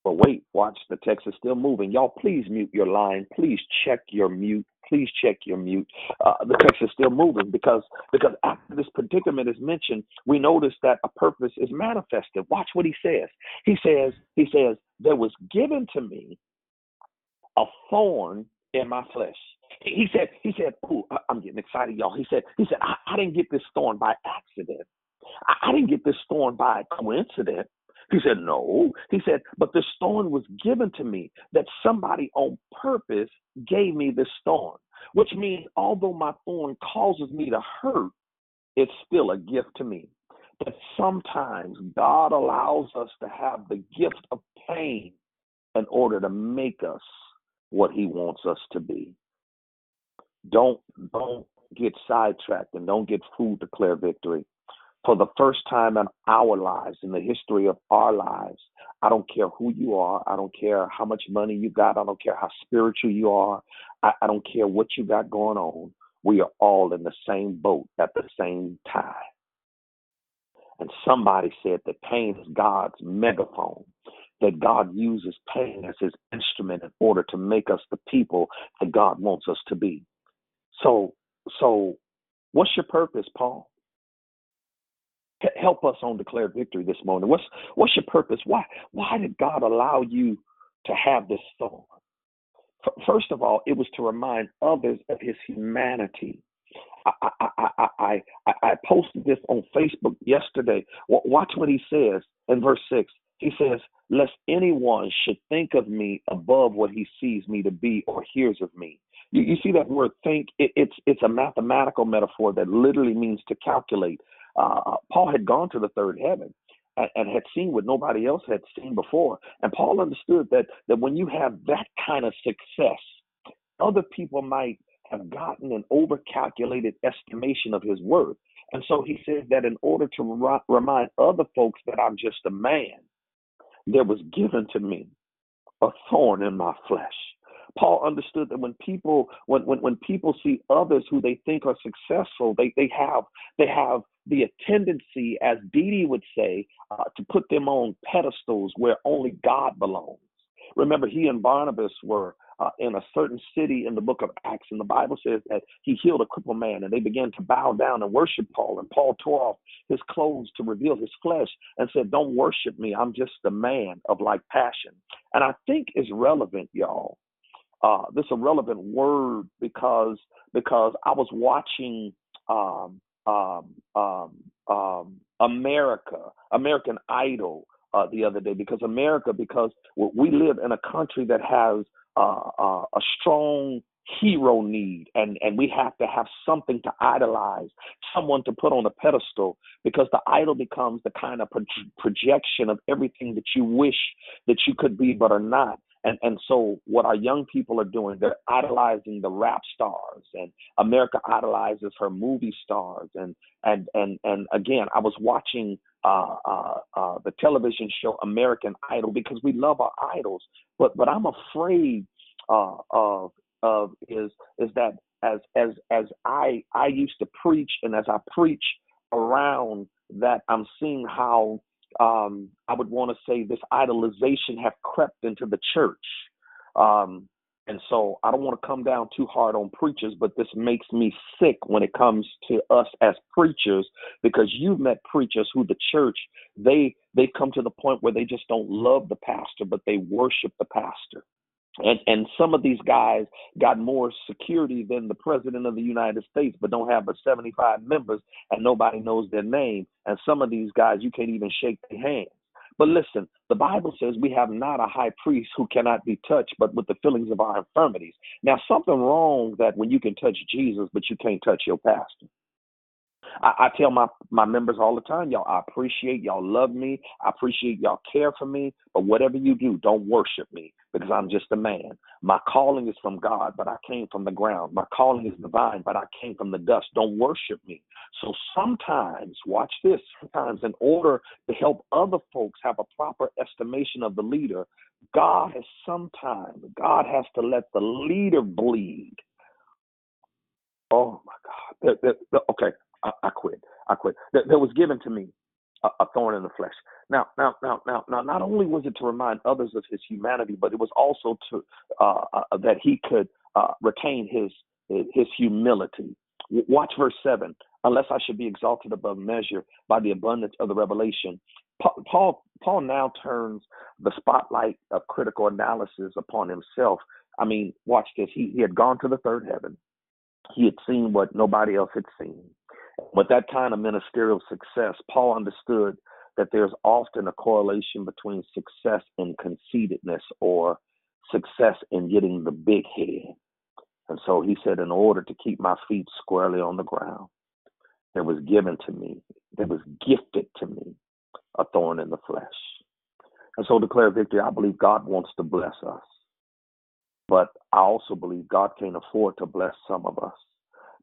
But wait, watch, the text is still moving. Y'all, please mute your line. Please check your mute. Please check your mute. Uh, the text is still moving because because after this predicament is mentioned, we notice that a purpose is manifested. Watch what he says. He says, he says, there was given to me a thorn in my flesh. He said, he said, oh, I'm getting excited, y'all. He said, he said, I, I didn't get this thorn by accident. I, I didn't get this thorn by coincidence. He said, No. He said, But the thorn was given to me that somebody on purpose gave me this thorn, which means although my thorn causes me to hurt, it's still a gift to me. That sometimes God allows us to have the gift of pain in order to make us what he wants us to be. Don't don't get sidetracked and don't get fooled to declare victory. For the first time in our lives, in the history of our lives, I don't care who you are. I don't care how much money you got. I don't care how spiritual you are. I, I don't care what you got going on. We are all in the same boat at the same time. And somebody said that pain is God's megaphone, that God uses pain as his instrument in order to make us the people that God wants us to be. So, so what's your purpose, Paul? Help us on declare victory this morning. What's what's your purpose? Why why did God allow you to have this thorn? First of all, it was to remind others of His humanity. I I, I, I, I posted this on Facebook yesterday. Watch what he says in verse six. He says, "Lest anyone should think of me above what he sees me to be or hears of me." You, you see that word "think"? It, it's it's a mathematical metaphor that literally means to calculate. Uh, Paul had gone to the third heaven and, and had seen what nobody else had seen before, and Paul understood that that when you have that kind of success, other people might have gotten an overcalculated estimation of his worth. And so he says that in order to remind other folks that I'm just a man, there was given to me a thorn in my flesh. Paul understood that when people when, when, when people see others who they think are successful, they, they have they have the tendency, as Dee would say, uh, to put them on pedestals where only God belongs. Remember, he and Barnabas were uh, in a certain city in the book of Acts, and the Bible says that he healed a crippled man, and they began to bow down and worship Paul. And Paul tore off his clothes to reveal his flesh and said, Don't worship me. I'm just a man of like passion. And I think it's relevant, y'all. Uh, this is a relevant word because because I was watching um, um, um, um, America, American Idol, uh, the other day because America, because we live in a country that has uh, uh, a strong hero need and and we have to have something to idolize someone to put on a pedestal because the idol becomes the kind of pro- projection of everything that you wish that you could be but are not and and so what our young people are doing they're idolizing the rap stars and america idolizes her movie stars and and and and again i was watching uh, uh, uh, the television show American Idol because we love our idols. But but I'm afraid uh, of of is is that as as as I I used to preach and as I preach around that I'm seeing how um, I would want to say this idolization have crept into the church. Um, and so I don't want to come down too hard on preachers, but this makes me sick when it comes to us as preachers because you've met preachers who the church they they come to the point where they just don't love the pastor, but they worship the pastor. And and some of these guys got more security than the president of the United States, but don't have but 75 members and nobody knows their name. And some of these guys you can't even shake their hands. But listen, the Bible says we have not a high priest who cannot be touched, but with the feelings of our infirmities. Now, something wrong that when you can touch Jesus, but you can't touch your pastor. I, I tell my my members all the time, y'all. I appreciate y'all love me. I appreciate y'all care for me. But whatever you do, don't worship me because I'm just a man. My calling is from God, but I came from the ground. My calling is divine, but I came from the dust. Don't worship me. So sometimes, watch this. Sometimes, in order to help other folks have a proper estimation of the leader, God has sometimes God has to let the leader bleed. Oh my God. Okay, I, I quit. I quit. That, that was given to me a, a, thorn in the flesh. Now, now, now, now, now, not only was it to remind others of his humanity, but it was also to uh, uh, that he could uh, retain his his humility. Watch verse seven. Unless I should be exalted above measure by the abundance of the revelation. Paul Paul now turns the spotlight of critical analysis upon himself. I mean, watch this. He he had gone to the third heaven. He had seen what nobody else had seen. With that kind of ministerial success, Paul understood that there's often a correlation between success and conceitedness or success in getting the big head. And so he said, in order to keep my feet squarely on the ground, there was given to me, there was gifted to me a thorn in the flesh. And so declare victory. I believe God wants to bless us. But I also believe God can't afford to bless some of us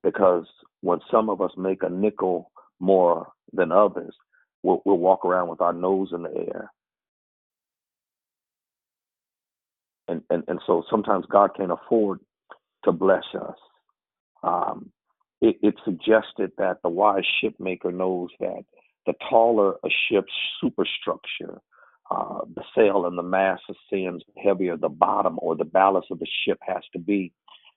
because when some of us make a nickel more than others, we'll, we'll walk around with our nose in the air. And, and, and so sometimes God can't afford to bless us. Um, it, it suggested that the wise shipmaker knows that the taller a ship's superstructure, uh, the sail and the mast ascends heavier the bottom or the ballast of the ship has to be.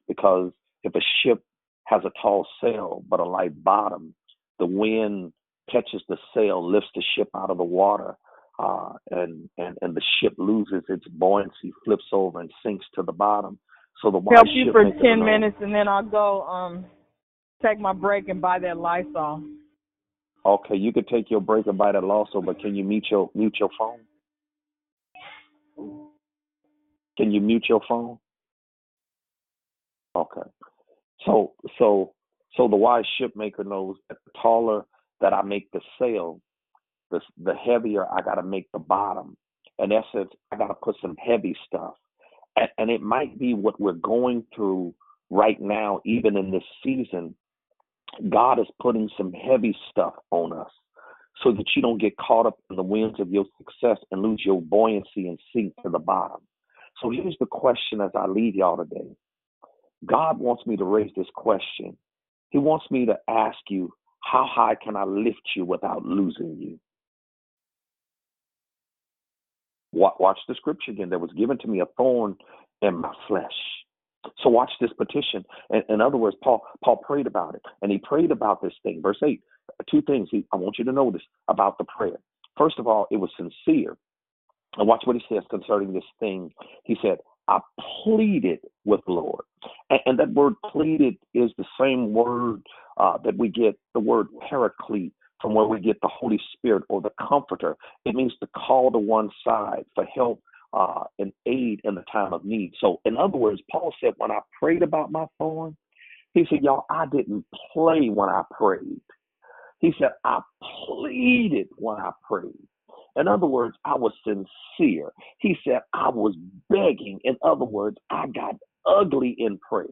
Because if a ship has a tall sail but a light bottom, the wind catches the sail, lifts the ship out of the water, uh, and, and, and the ship loses its buoyancy, flips over, and sinks to the bottom. So the help you for ten minutes, and then I'll go um take my break and buy that Lysol. Okay, you could take your break and buy that Lysol, but can you mute your mute your phone? Can you mute your phone? Okay. So so so the wise shipmaker knows that the taller that I make the sail, the the heavier I got to make the bottom. In essence, I got to put some heavy stuff, and, and it might be what we're going through right now, even in this season. God is putting some heavy stuff on us so that you don't get caught up in the winds of your success and lose your buoyancy and sink to the bottom. So here's the question as I leave y'all today. God wants me to raise this question. He wants me to ask you, how high can I lift you without losing you? Watch the scripture again. There was given to me a thorn in my flesh. So watch this petition. In, other words, Paul Paul prayed about it, and he prayed about this thing. Verse eight. Two things he, I want you to notice about the prayer. First of all, it was sincere. And watch what he says concerning this thing. He said, I pleaded with the Lord. And, and that word pleaded is the same word uh, that we get the word paraclete from where we get the Holy Spirit or the Comforter. It means to call to one side for help uh, and aid in the time of need. So, in other words, Paul said, when I prayed about my thorn, he said, Y'all, I didn't play when I prayed. He said, I pleaded when I prayed. In other words, I was sincere. He said, I was begging. In other words, I got ugly in prayer.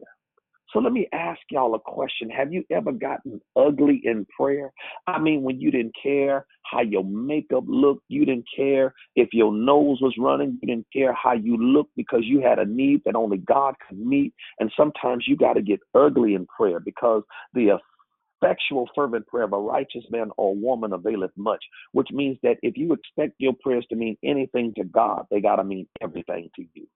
So let me ask y'all a question. Have you ever gotten ugly in prayer? I mean, when you didn't care how your makeup looked, you didn't care if your nose was running, you didn't care how you looked because you had a need that only God could meet. And sometimes you got to get ugly in prayer because the effectual fervent prayer of a righteous man or woman availeth much, which means that if you expect your prayers to mean anything to God, they got to mean everything to you.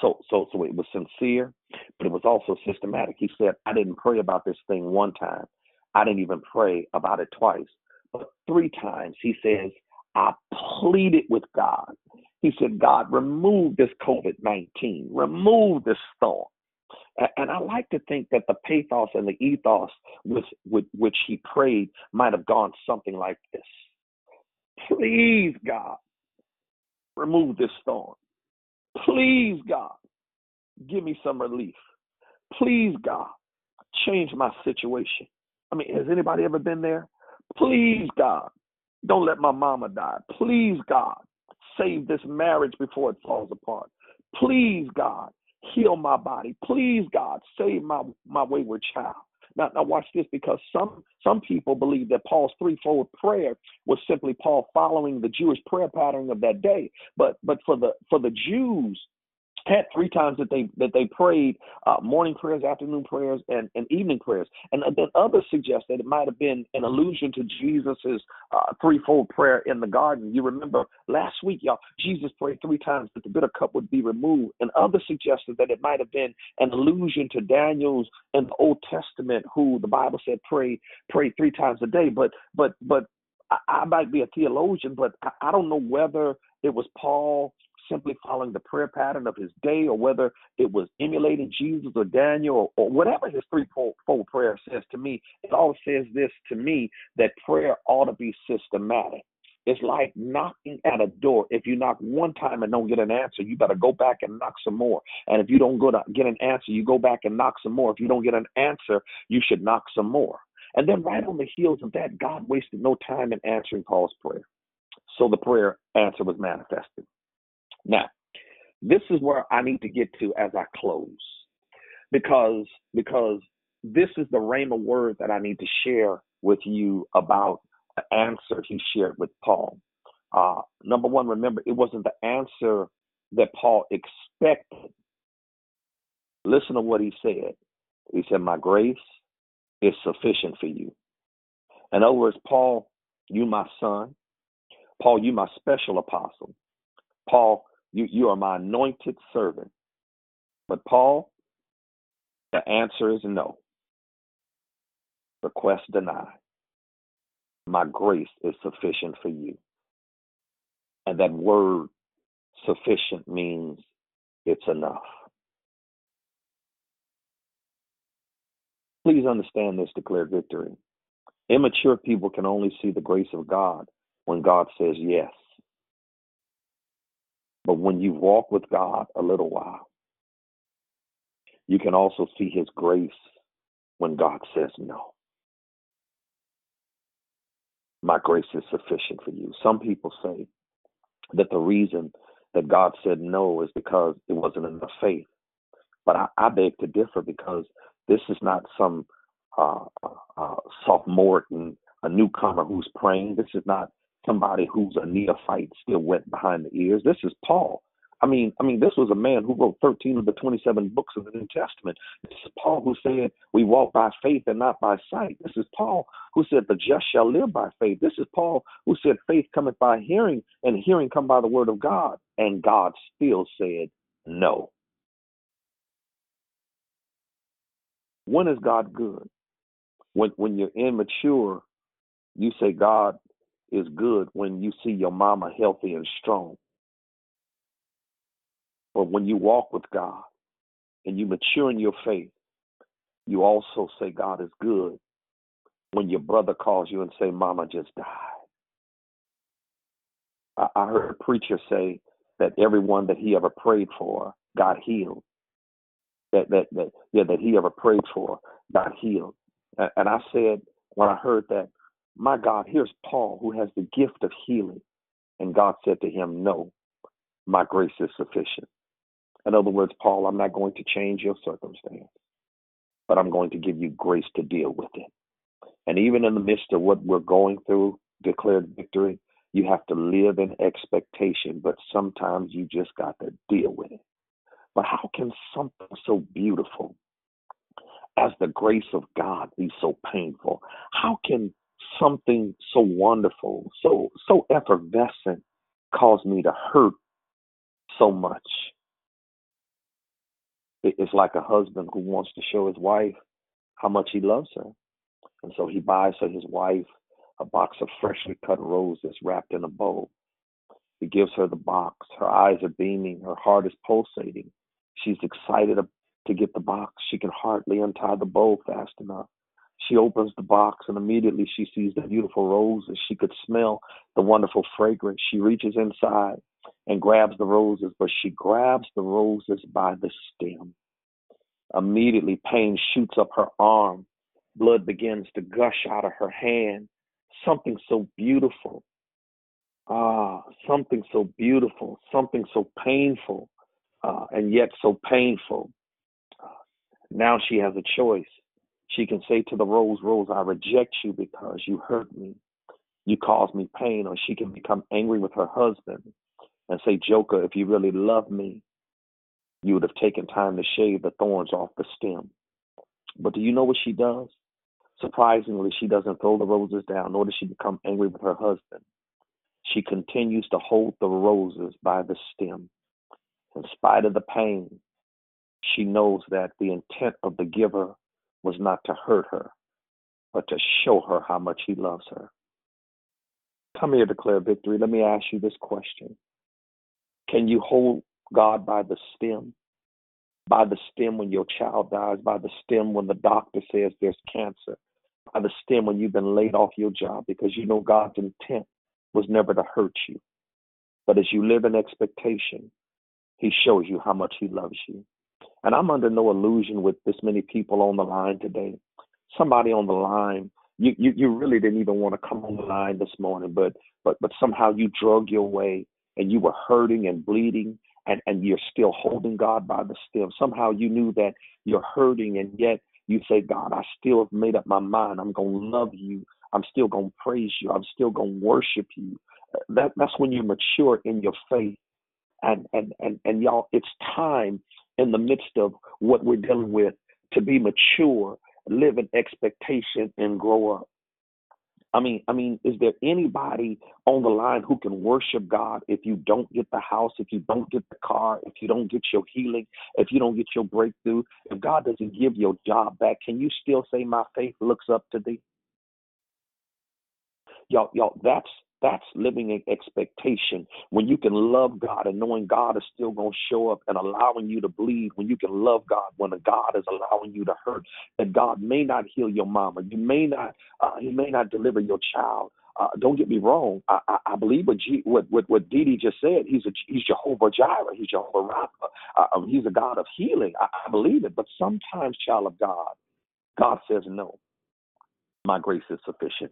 So, so, so it was sincere, but it was also systematic. He said, I didn't pray about this thing one time. I didn't even pray about it twice, but three times. He says, I pleaded with God. He said, God, remove this COVID 19, remove this storm. And I like to think that the pathos and the ethos with, with which he prayed might have gone something like this Please, God, remove this storm. Please, God, give me some relief. Please, God, change my situation. I mean, has anybody ever been there? Please, God, don't let my mama die. Please, God, save this marriage before it falls apart. Please, God, heal my body. Please, God, save my, my wayward child. Now, now watch this because some some people believe that Paul's threefold prayer was simply Paul following the Jewish prayer pattern of that day. But but for the for the Jews, three times that they that they prayed uh, morning prayers, afternoon prayers, and, and evening prayers, and then others suggest that it might have been an allusion to Jesus's uh, threefold prayer in the garden. You remember last week, y'all, Jesus prayed three times that the bitter cup would be removed, and others suggested that it might have been an allusion to Daniel's in the Old Testament, who the Bible said pray pray three times a day. But but but I, I might be a theologian, but I, I don't know whether it was Paul simply following the prayer pattern of his day, or whether it was emulating Jesus or Daniel, or, or whatever his threefold prayer says to me, it all says this to me that prayer ought to be systematic. It's like knocking at a door. If you knock one time and don't get an answer, you better go back and knock some more. And if you don't go to get an answer, you go back and knock some more. If you don't get an answer, you should knock some more. And then right on the heels of that, God wasted no time in answering Paul's prayer. So the prayer answer was manifested. Now, this is where I need to get to as I close. Because because this is the rhema word that I need to share with you about the answer he shared with Paul. Uh, number one, remember, it wasn't the answer that Paul expected. Listen to what he said. He said, My grace is sufficient for you. In other words, Paul, you my son. Paul, you my special apostle. Paul, you, you are my anointed servant. But Paul, the answer is no. Request denied. My grace is sufficient for you. And that word sufficient means it's enough. Please understand this, declare victory. Immature people can only see the grace of God when God says yes. But when you walk with God a little while, you can also see his grace when God says no. My grace is sufficient for you. Some people say that the reason that God said no is because it wasn't enough faith. But I, I beg to differ because this is not some uh, uh, sophomore and a newcomer who's praying. This is not somebody who's a neophyte still wet behind the ears. This is Paul. I mean, I mean, this was a man who wrote 13 of the 27 books of the New Testament. This is Paul who said, "We walk by faith and not by sight." This is Paul who said, "The just shall live by faith." This is Paul who said, "Faith cometh by hearing, and hearing come by the word of God." And God still said, "No." When is God good? When when you're immature, you say God is good when you see your mama healthy and strong. But when you walk with God and you mature in your faith, you also say God is good when your brother calls you and say, Mama just died. I, I heard a preacher say that everyone that he ever prayed for got healed. That that that yeah, that he ever prayed for got healed. And, and I said when I heard that, my God, here's Paul who has the gift of healing. And God said to him, No, my grace is sufficient. In other words, Paul, I'm not going to change your circumstance, but I'm going to give you grace to deal with it. And even in the midst of what we're going through, declared victory, you have to live in expectation, but sometimes you just got to deal with it. But how can something so beautiful as the grace of God be so painful? How can something so wonderful, so so effervescent caused me to hurt so much? It's like a husband who wants to show his wife how much he loves her. And so he buys her, his wife, a box of freshly cut roses wrapped in a bow. He gives her the box. Her eyes are beaming. Her heart is pulsating. She's excited to get the box. She can hardly untie the bow fast enough. She opens the box and immediately she sees the beautiful roses. She could smell the wonderful fragrance. She reaches inside and grabs the roses, but she grabs the roses by the stem. Immediately, pain shoots up her arm. Blood begins to gush out of her hand. Something so beautiful. Ah, something so beautiful, something so painful, uh, and yet so painful. Now she has a choice. She can say to the rose, Rose, I reject you because you hurt me. You caused me pain. Or she can become angry with her husband and say, Joker, if you really love me, you would have taken time to shave the thorns off the stem. But do you know what she does? Surprisingly, she doesn't throw the roses down, nor does she become angry with her husband. She continues to hold the roses by the stem. In spite of the pain, she knows that the intent of the giver was not to hurt her, but to show her how much he loves her. Come here, declare victory. Let me ask you this question Can you hold God by the stem? By the stem when your child dies, by the stem when the doctor says there's cancer, by the stem when you've been laid off your job because you know God's intent was never to hurt you. But as you live in expectation, He shows you how much He loves you. And I'm under no illusion with this many people on the line today. Somebody on the line, you, you, you really didn't even want to come on the line this morning, but but but somehow you drug your way and you were hurting and bleeding and, and you're still holding God by the stem. Somehow you knew that you're hurting and yet you say, God, I still have made up my mind. I'm gonna love you. I'm still gonna praise you. I'm still gonna worship you. That that's when you're mature in your faith. And and and and y'all, it's time in the midst of what we're dealing with to be mature, live in expectation, and grow up. I mean, I mean, is there anybody on the line who can worship God if you don't get the house, if you don't get the car, if you don't get your healing, if you don't get your breakthrough, if God doesn't give your job back, can you still say my faith looks up to thee? Y'all, y'all, that's that's living in expectation. When you can love God and knowing God is still going to show up and allowing you to bleed, when you can love God, when God is allowing you to hurt, that God may not heal your mama, you may not, uh, He may not deliver your child. Uh, don't get me wrong. I, I, I believe what, G, what what what Dee just said. He's a he's Jehovah Jireh. He's Jehovah Rapha. Uh, um, he's a God of healing. I, I believe it. But sometimes, child of God, God says no. My grace is sufficient.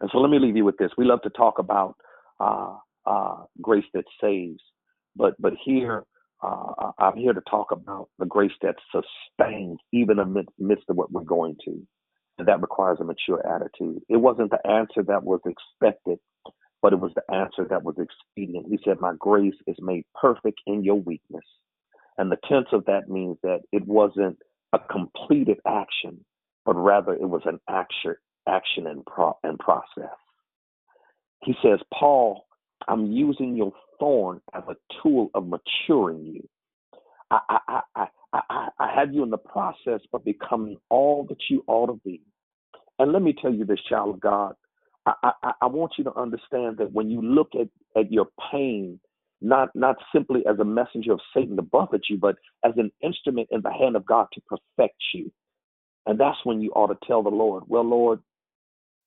And so let me leave you with this. We love to talk about uh, uh, grace that saves, but but here uh, I'm here to talk about the grace that sustains even amidst, the midst of what we're going to, and that requires a mature attitude. It wasn't the answer that was expected, but it was the answer that was expedient. He said, "My grace is made perfect in your weakness," and the tense of that means that it wasn't a completed action, but rather it was an action action and, pro- and process. He says, Paul, I'm using your thorn as a tool of maturing you. I, I, I, I, I have you in the process of becoming all that you ought to be. And let me tell you this, child of God. I, I, I want you to understand that when you look at, at your pain, not not simply as a messenger of Satan to buffet you, but as an instrument in the hand of God to perfect you. And that's when you ought to tell the Lord, Well, Lord,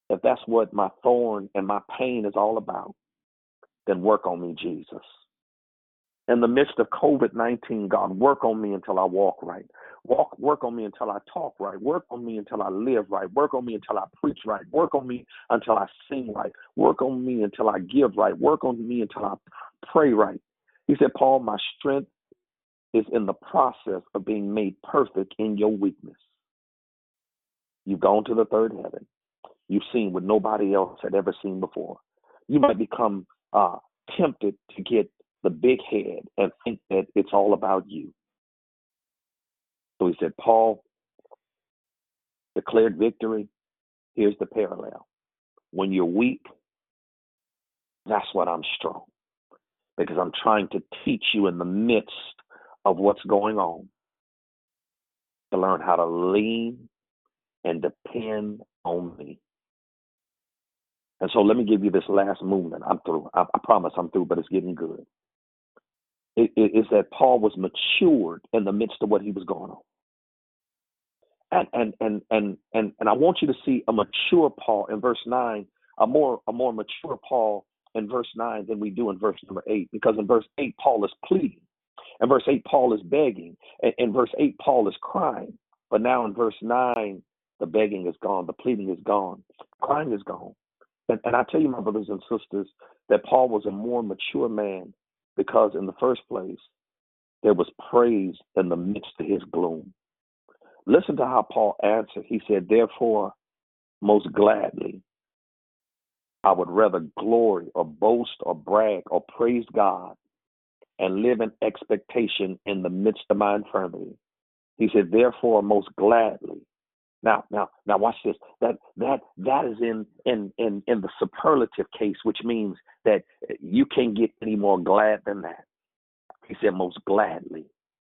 if that's what my thorn and my pain is all about, then work on me, Jesus. In the midst of COVID 19, God, work on me until I walk right. Walk, work on me until I talk right. Work on me until I live right. Work on me until I preach right. Work on me until I sing right. Work on me until I give right. Work on me until I pray right. He said, Paul, my strength is in the process of being made perfect in your weakness. You've gone to the third heaven. You've seen what nobody else had ever seen before. You might become uh, tempted to get the big head and think that it's all about you. So he said, Paul declared victory. Here's the parallel. When you're weak, that's when I'm strong. Because I'm trying to teach you in the midst of what's going on to learn how to lean and depend on me. And so let me give you this last movement. I'm through. I, I promise I'm through, but it's getting good. It, it, it's that Paul was matured in the midst of what he was going on. And and and and and and I want you to see a mature Paul in verse nine, a more a more mature Paul in verse nine than we do in verse number eight, because in verse eight Paul is pleading, in verse eight Paul is begging, and in verse eight Paul is crying. But now in verse nine, the begging is gone, the pleading is gone, crying is gone. And, and I tell you, my brothers and sisters, that Paul was a more mature man because, in the first place, there was praise in the midst of his gloom. Listen to how Paul answered. He said, Therefore, most gladly, I would rather glory or boast or brag or praise God and live in expectation in the midst of my infirmity. He said, Therefore, most gladly, now, now, now, watch this. That that that is in in in in the superlative case, which means that you can't get any more glad than that. He said, most gladly.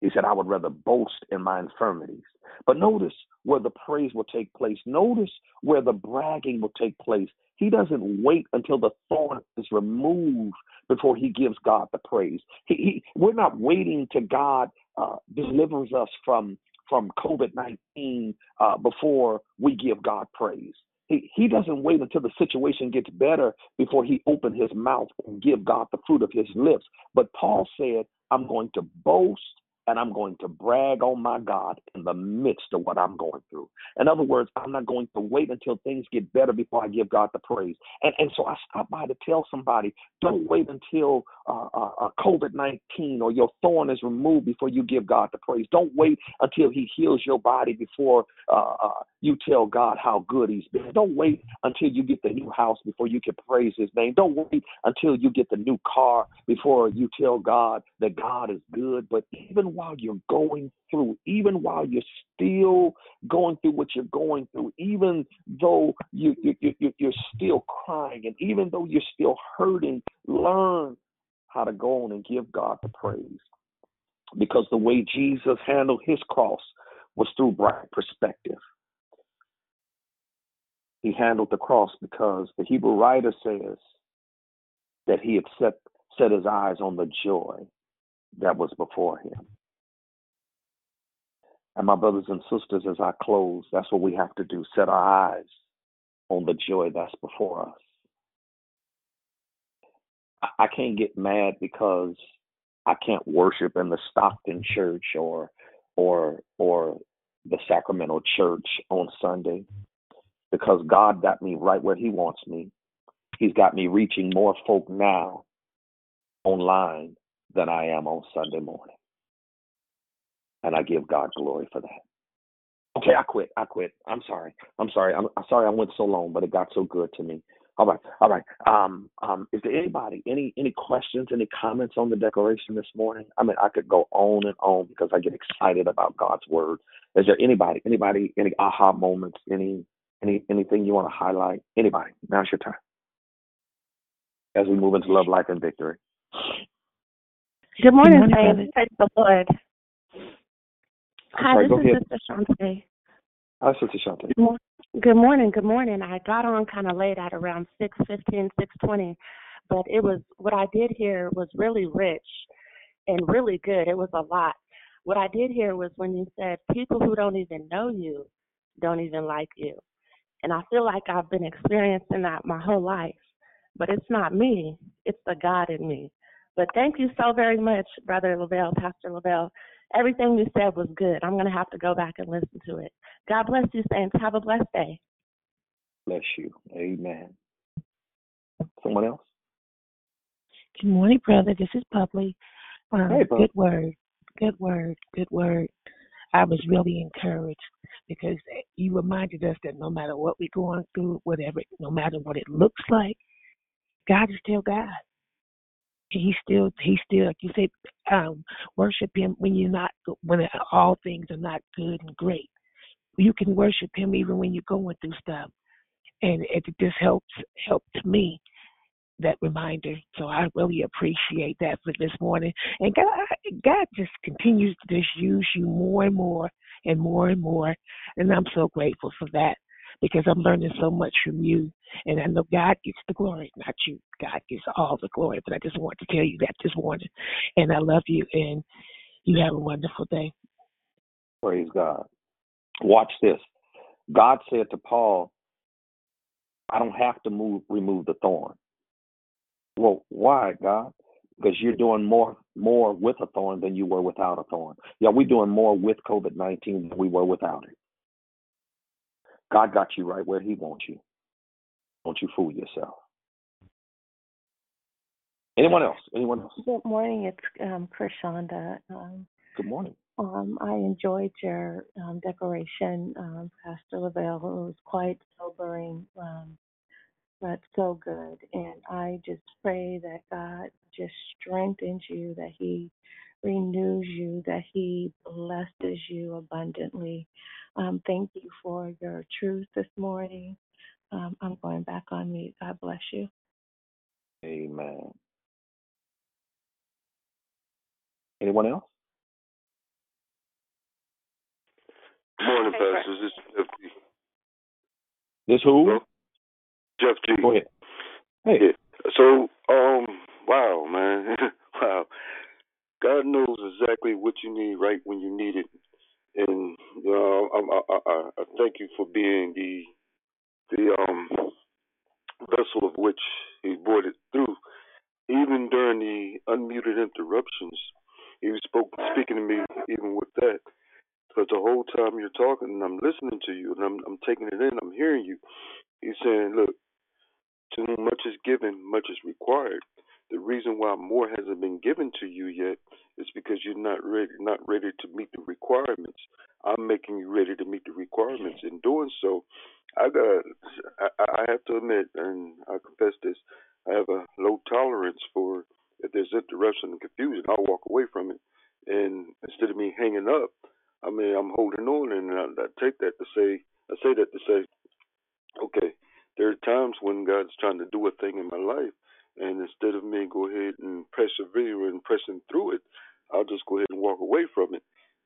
He said, I would rather boast in my infirmities. But notice where the praise will take place. Notice where the bragging will take place. He doesn't wait until the thorn is removed before he gives God the praise. He, he, we're not waiting to God uh, delivers us from from COVID nineteen uh, before we give God praise. He, he doesn't wait until the situation gets better before he opens his mouth and give God the fruit of his lips. But Paul said, "I'm going to boast and I'm going to brag on my God in the midst of what I'm going through. In other words, I'm not going to wait until things get better before I give God the praise. And and so I stop by to tell somebody, don't wait until uh, uh, uh COVID 19 or your thorn is removed before you give God the praise. Don't wait until He heals your body before uh, uh, you tell God how good He's been. Don't wait until you get the new house before you can praise His name. Don't wait until you get the new car before you tell God that God is good. But even while you're going through, even while you're still going through what you're going through, even though you, you, you, you're still crying, and even though you're still hurting, learn how to go on and give God the praise. Because the way Jesus handled his cross was through bright perspective. He handled the cross because the Hebrew writer says that he had set, set his eyes on the joy that was before him. And my brothers and sisters, as I close, that's what we have to do set our eyes on the joy that's before us. I can't get mad because I can't worship in the Stockton church or or or the Sacramento church on Sunday because God got me right where he wants me. He's got me reaching more folk now online than I am on Sunday morning. And I give God glory for that. Okay, I quit. I quit. I'm sorry. I'm sorry. I'm, sorry I went so long, but it got so good to me. All right, all right. Um, um, is there anybody any any questions, any comments on the declaration this morning? I mean, I could go on and on because I get excited about God's word. Is there anybody, anybody, any aha moments, any any anything you want to highlight? Anybody? Now's your time. As we move into love, life, and victory. Good morning, Saints. Praise the Lord. Hi, sorry, this is ahead. Sister Shante. Hi, Sister Shante. Good Good morning. Good morning. I got on kind of late at around six fifteen, six twenty, but it was what I did here was really rich and really good. It was a lot. What I did here was when you said people who don't even know you don't even like you, and I feel like I've been experiencing that my whole life. But it's not me; it's the God in me. But thank you so very much, Brother Lavelle, Pastor Lavelle. Everything you said was good. I'm going to have to go back and listen to it. God bless you, Saints. Have a blessed day. Bless you. Amen. Someone else? Good morning, brother. This is Publi. Um, Hey, Bub. good word. Good word. Good word. I was really encouraged because you reminded us that no matter what we're going through, whatever, no matter what it looks like, God is still God. He's still, he's still, like you said, um, worship Him when you're not, when all things are not good and great. You can worship Him even when you're going through stuff, and it just helps helped me that reminder. So I really appreciate that for this morning. And God, God just continues to just use you more and more and more and more. And I'm so grateful for that because I'm learning so much from you. And I know God gets the glory, not you. God gets all the glory. But I just want to tell you that this morning. And I love you. And you have a wonderful day. Praise God. Watch this. God said to Paul, I don't have to move remove the thorn. Well, why, God? Because you're doing more more with a thorn than you were without a thorn. Yeah, we're doing more with COVID nineteen than we were without it. God got you right where He wants you. Don't you fool yourself. Anyone else? Anyone else? Good morning. It's um, Krishanda. Um, Good morning. um, I enjoyed your um, declaration, um, Pastor Lavelle. It was quite sobering, um, but so good. And I just pray that God just strengthens you, that He renews you, that He blesses you abundantly. Um, thank you for your truth this morning. Um, I'm going back on mute. God bless you. Amen. Anyone else? Morning, Hey, Brett. pastors. This is FP. This who? Jeff G. Go ahead. Hey. Yeah. So, um, wow, man, wow. God knows exactly what you need right when you need it, and you know, I, I, I, I thank you for being the the um vessel of which He brought it through. Even during the unmuted interruptions, He was spoke, speaking to me even with that. Because the whole time you're talking, and I'm listening to you, and I'm I'm taking it in, I'm hearing you. He's saying, "Look, to whom much is given, much is required." The reason why more hasn't been given to you yet is because you're not ready, not ready to meet the requirements. I'm making you ready to meet the requirements. In doing so, I got, I, I have to admit, and I confess this, I have a low tolerance for if there's interruption and confusion, I'll walk away from it. And instead of me hanging up, I mean, I'm holding on, and I, I take that to say, I say that to say, okay, there are times when God's trying to do a thing in my life, and instead of me go ahead and persevere and pressing through it, I'll just go ahead and walk away from it.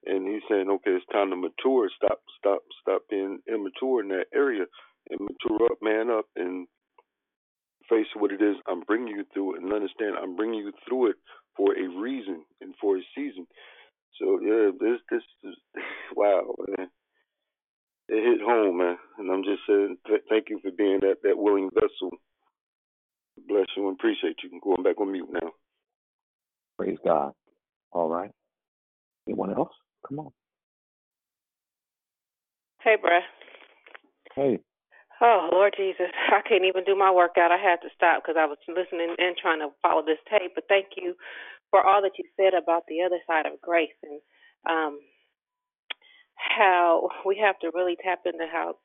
And he's saying, okay, it's time to mature. Stop, stop, stop being immature in that area, and mature up, man up, and face what it is I'm bringing you through, and understand I'm bringing you through it for a reason and for a season. So yeah, this this is wow, man. It hit home, man, and I'm just saying th- thank you for being that that willing vessel. Bless you and appreciate you. Going back on mute now. Praise God. All right. Anyone else? Come on. Hey, bruh. Hey. Oh, Lord Jesus. I can't even do my workout. I had to stop because I was listening and trying to follow this tape. But thank you for all that you said about the other side of grace and um, how we have to really tap into how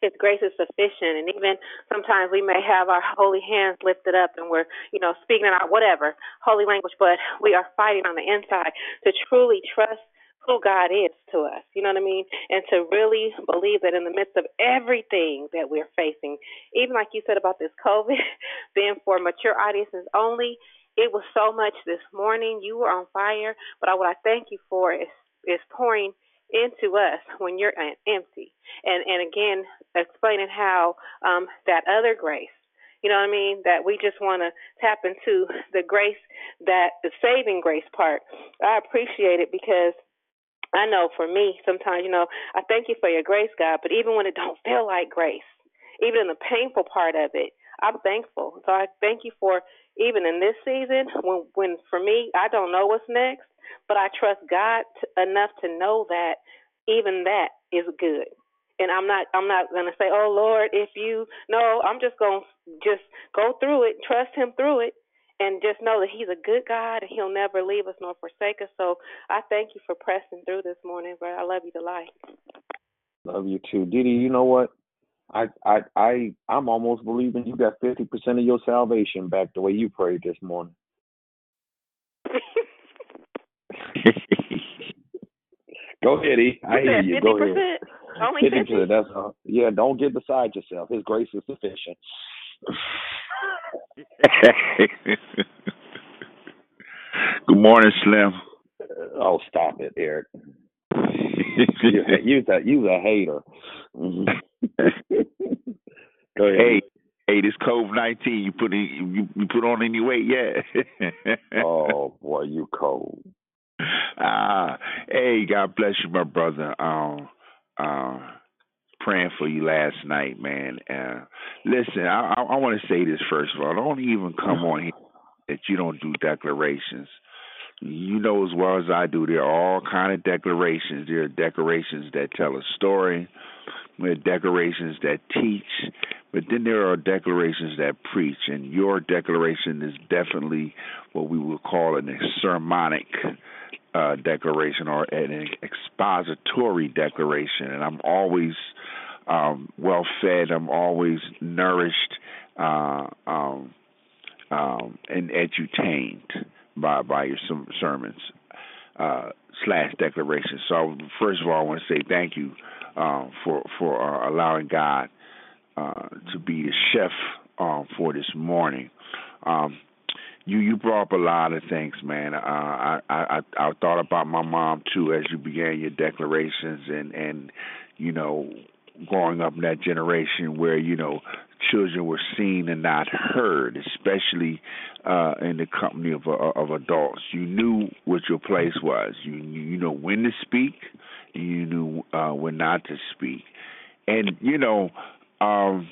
his grace is sufficient and even sometimes we may have our holy hands lifted up and we're you know speaking in our whatever holy language but we are fighting on the inside to truly trust who God is to us. You know what I mean? And to really believe that in the midst of everything that we're facing, even like you said about this COVID being for mature audiences only, it was so much this morning. You were on fire, but what I thank you for is is pouring into us when you're empty. And and again, explaining how um that other grace you know what I mean? That we just want to tap into the grace that the saving grace part. I appreciate it because I know for me, sometimes, you know, I thank you for your grace, God, but even when it don't feel like grace, even in the painful part of it, I'm thankful. So I thank you for even in this season when when for me, I don't know what's next, but I trust God enough to know that even that is good. And I'm not I'm not going to say, "Oh Lord, if you no, I'm just going to just go through it, trust him through it and just know that he's a good God and he'll never leave us nor forsake us. So I thank you for pressing through this morning, bro. I love you to life. Love you too, Didi. You know what? I I I I'm almost believing you got fifty percent of your salvation back the way you prayed this morning. Go ahead, E. I hear you. Go ahead. Only Fifty percent. That's all. Yeah. Don't get beside yourself. His grace is sufficient. Good morning, Slim. Oh, stop it, Eric. you you a you a hater. Mhm. Go ahead. Hey, hey, this COVID nineteen, you put in, you, you put on any weight yet? Oh boy, you cold. Ah, hey, God bless you, my brother. Um, uh, praying for you last night, man. Uh, listen, I, I, I want to say this first of all. Don't even come on here that you don't do declarations. You know as well as I do, there are all kind of declarations. There are declarations that tell a story. There are declarations that teach, but then there are declarations that preach. And your declaration is definitely what we would call an sermonic uh, declaration or an expository declaration. And I'm always um, well fed. I'm always nourished uh, um, um, and edutained by by your sermons uh, slash declarations. So first of all, I want to say thank you um, for for uh, allowing God uh, to be the chef for this morning. Um, you you brought up a lot of things, man. Uh, I, I I thought about my mom too as you began your declarations, and and you know growing up in that generation where you know children were seen and not heard, especially uh, in the company of uh, of adults. You knew what your place was. You you know when to speak. You knew uh, when not to speak, and you know. Um,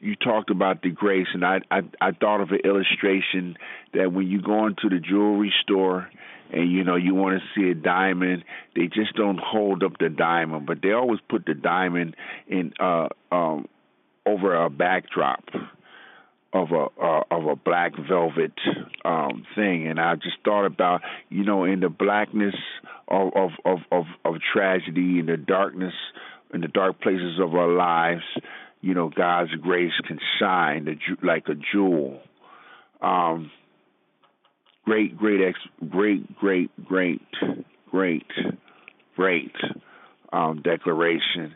you talked about the grace, and I, I I thought of an illustration that when you go into the jewelry store and you know you want to see a diamond, they just don't hold up the diamond, but they always put the diamond in uh um over a backdrop of a uh, of a black velvet um thing. And I just thought about you know in the blackness of of of of, of tragedy in the darkness in the dark places of our lives you know God's grace can shine like a jewel. Um great great ex great great great great great um declaration.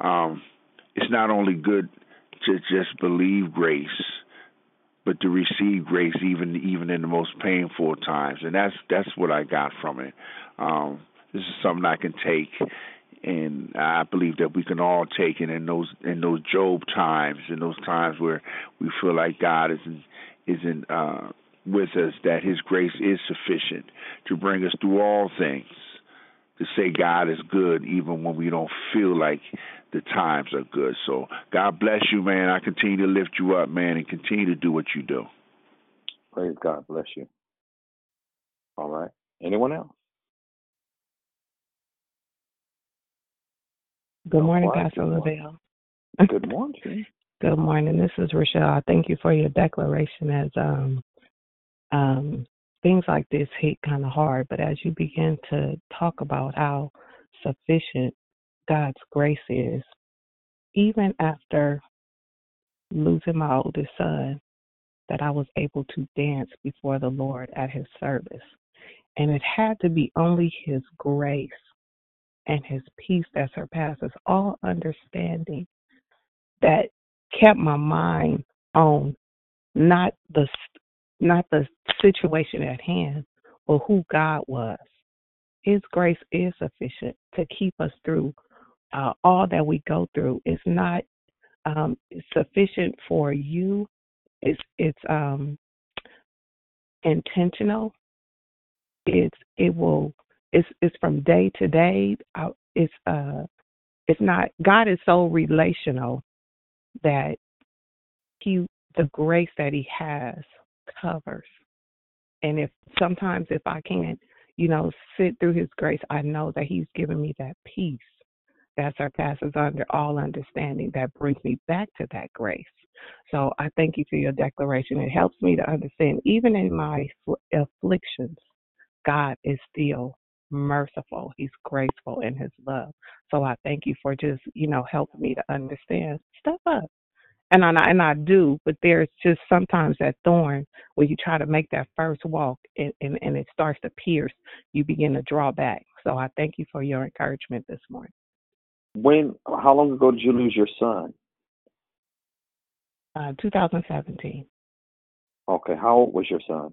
Um it's not only good to just believe grace, but to receive grace even even in the most painful times, and that's that's what I got from it. Um, this is something I can take, and I believe that we can all take it in those in those Job times, in those times where we feel like God isn't isn't uh, with us, that His grace is sufficient to bring us through all things. To say God is good even when we don't feel like the times are good. So God bless you, man. I continue to lift you up, man, and continue to do what you do. Praise God. Bless you. All right. Anyone else? Good morning, Pastor Lavelle. Good morning. Good morning. This is Rochelle. I thank you for your declaration as um um things like this hit kind of hard, but as you begin to talk about how sufficient God's grace is, even after losing my oldest son, that I was able to dance before the Lord at his service. And it had to be only his grace and his peace that surpasses all understanding that kept my mind on not the not the situation at hand, but who God was. His grace is sufficient to keep us through uh, all that we go through It's not um, sufficient for you. It's it's um, intentional. It's it will it's it's from day to day. Uh, it's uh it's not God is so relational that he the grace that he has covers. And if sometimes if I can't, you know, sit through his grace, I know that he's given me that peace that surpasses under all understanding that brings me back to that grace. So I thank you for your declaration. It helps me to understand, even in my afflictions, God is still merciful. He's graceful in his love. So I thank you for just, you know, helping me to understand. Step up. And I, and I do, but there's just sometimes that thorn where you try to make that first walk and, and, and it starts to pierce, you begin to draw back. So I thank you for your encouragement this morning. When? How long ago did you lose your son? Uh, 2017. Okay. How old was your son?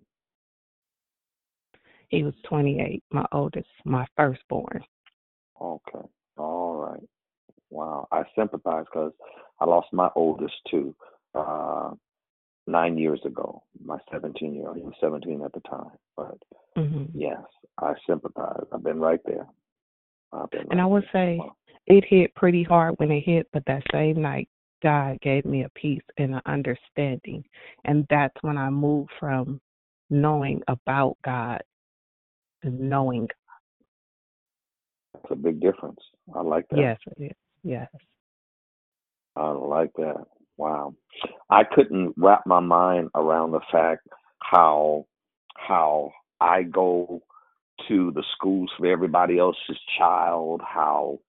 He was 28. My oldest, my firstborn. Okay. All right. Wow. I sympathize because I lost my oldest too. Uh, nine years ago, my 17 year old. He was 17 at the time. But mm-hmm. yes, I sympathize. I've been right there. I've been right and I would there. say, wow it hit pretty hard when it hit, but that same night, God gave me a peace and an understanding. And that's when I moved from knowing about God to knowing God. That's a big difference. I like that. Yes, is. Yes. I like that. Wow. I couldn't wrap my mind around the fact how how I go to the schools for everybody else's child, how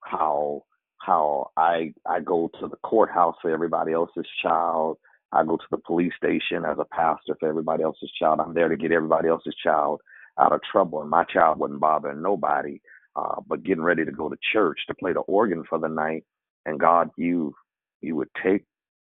how how I I go to the courthouse for everybody else's child. I go to the police station as a pastor for everybody else's child. I'm there to get everybody else's child out of trouble, and my child wasn't bothering nobody. Uh, but getting ready to go to church to play the organ for the night, and God, you you would take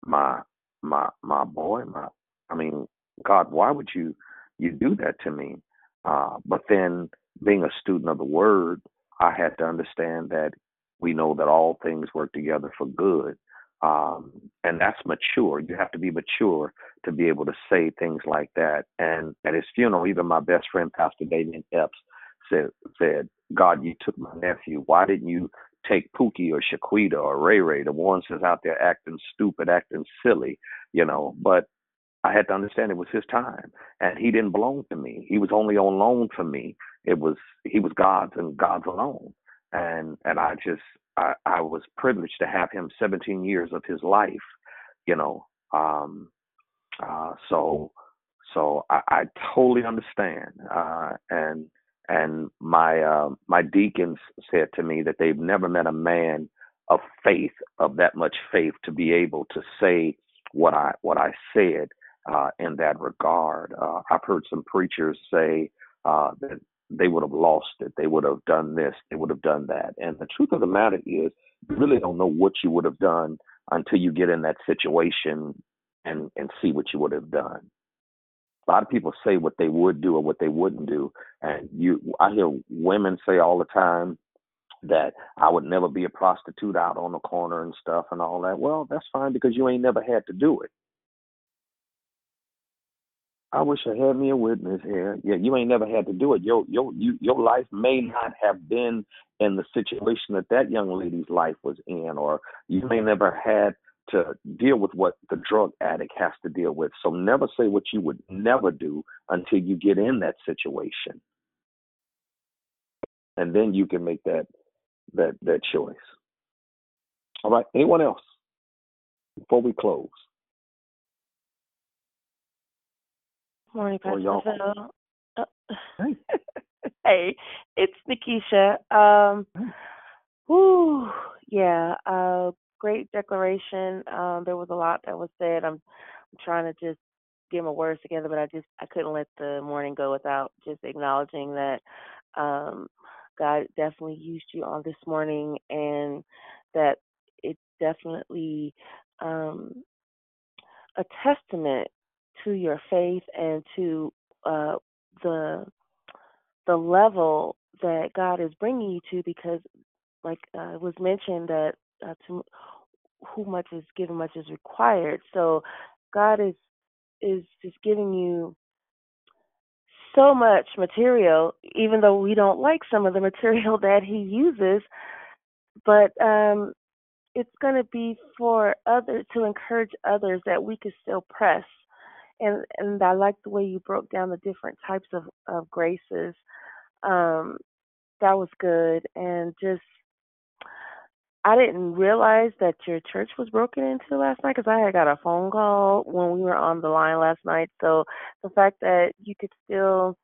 my my my boy, my I mean, God, why would you you do that to me? Uh, but then being a student of the Word, I had to understand that we know that all things work together for good. Um, and that's mature. You have to be mature to be able to say things like that. And at his funeral, even my best friend, Pastor Damien Epps, said, said, God, you took my nephew. Why didn't you take Pookie or Shaquita or Ray Ray, the ones that's out there acting stupid, acting silly, you know? But I had to understand it was his time, and he didn't belong to me. He was only on loan for me. It was he was God's and God's alone, and and I just I, I was privileged to have him 17 years of his life, you know. Um, uh, so so I, I totally understand, uh, and and my uh, my deacons said to me that they've never met a man of faith of that much faith to be able to say what I what I said uh, in that regard. Uh, I've heard some preachers say uh, that they would have lost it, they would have done this, they would have done that, and the truth of the matter is, you really don't know what you would have done until you get in that situation and and see what you would have done. A lot of people say what they would do or what they wouldn't do. And you i hear women say all the time that i would never be a prostitute out on the corner and stuff and all that. Well that's fine because you ain't never had to do it I wish I had me a witness here. Yeah, you ain't never had to do it. Your your you, your life may not have been in the situation that that young lady's life was in, or you may never had to deal with what the drug addict has to deal with. So never say what you would never do until you get in that situation. And then you can make that that that choice. All right. Anyone else before we close? Morning, Pastor Phil. Uh, hey, it's Nikisha. Um, whoo, yeah. Uh, great declaration. Um, there was a lot that was said. I'm, I'm trying to just get my words together, but I just I couldn't let the morning go without just acknowledging that um, God definitely used you on this morning, and that it's definitely um, a testament to your faith and to uh, the the level that God is bringing you to, because like uh, it was mentioned that uh, to who much is given, much is required. So God is is just giving you so much material, even though we don't like some of the material that He uses. But um, it's going to be for others to encourage others that we could still press. And and I like the way you broke down the different types of of graces. Um, that was good, and just I didn't realize that your church was broken into last night because I had got a phone call when we were on the line last night. So the fact that you could still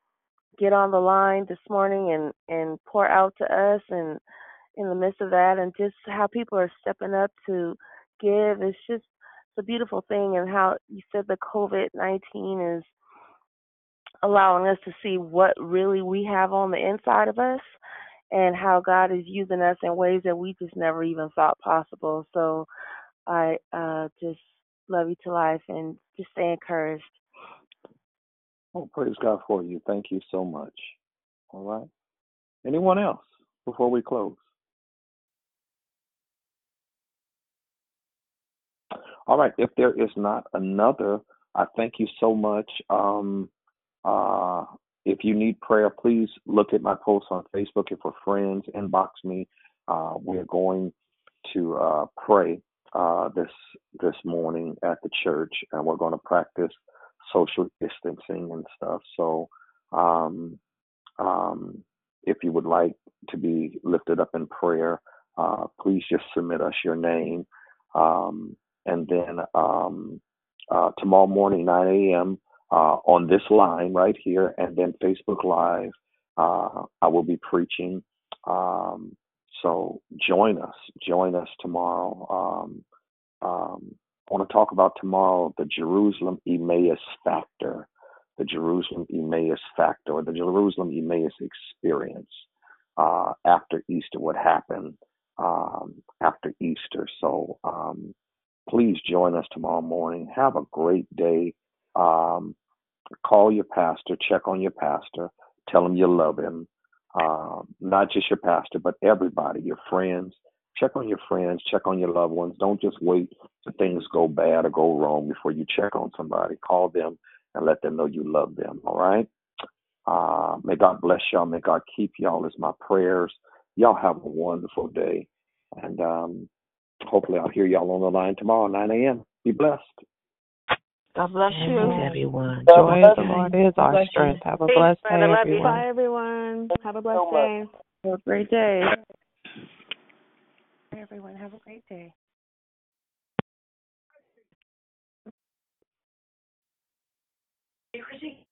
get on the line this morning and and pour out to us and in the midst of that and just how people are stepping up to give it's just it's a beautiful thing and how you said the covid-19 is allowing us to see what really we have on the inside of us and how God is using us in ways that we just never even thought possible. So I uh, just love you to life and just stay encouraged. Oh, praise God for you. Thank you so much. All right. Anyone else before we close? All right. If there is not another, I thank you so much. Um, uh, if you need prayer, please look at my posts on Facebook. If we're friends, inbox me. Uh, we're going to uh, pray uh, this this morning at the church, and we're going to practice social distancing and stuff. So, um, um, if you would like to be lifted up in prayer, uh, please just submit us your name, um, and then um, uh, tomorrow morning, 9 a.m uh, on this line right here and then Facebook Live. Uh, I will be preaching. Um, so join us. Join us tomorrow. Um, um, I want to talk about tomorrow the Jerusalem Emmaus factor, the Jerusalem Emmaus factor, or the Jerusalem Emmaus experience uh, after Easter, what happened um, after Easter. So um, please join us tomorrow morning. Have a great day. Um, call your pastor, check on your pastor, tell him you love him. Uh, not just your pastor, but everybody, your friends, check on your friends, check on your loved ones. Don't just wait till things go bad or go wrong before you check on somebody. Call them and let them know you love them. All right. Uh, may God bless y'all. May God keep y'all. Is my prayers. Y'all have a wonderful day, and um, hopefully I'll hear y'all on the line tomorrow, 9 a.m. Be blessed. God bless you, Amen, everyone. God Joy of the Lord is our bless strength. You. Have a blessed Thanks, day, everyone. Bye, everyone. Have a blessed so day. Have a great day. Bye, everyone, have a great day. Thank you.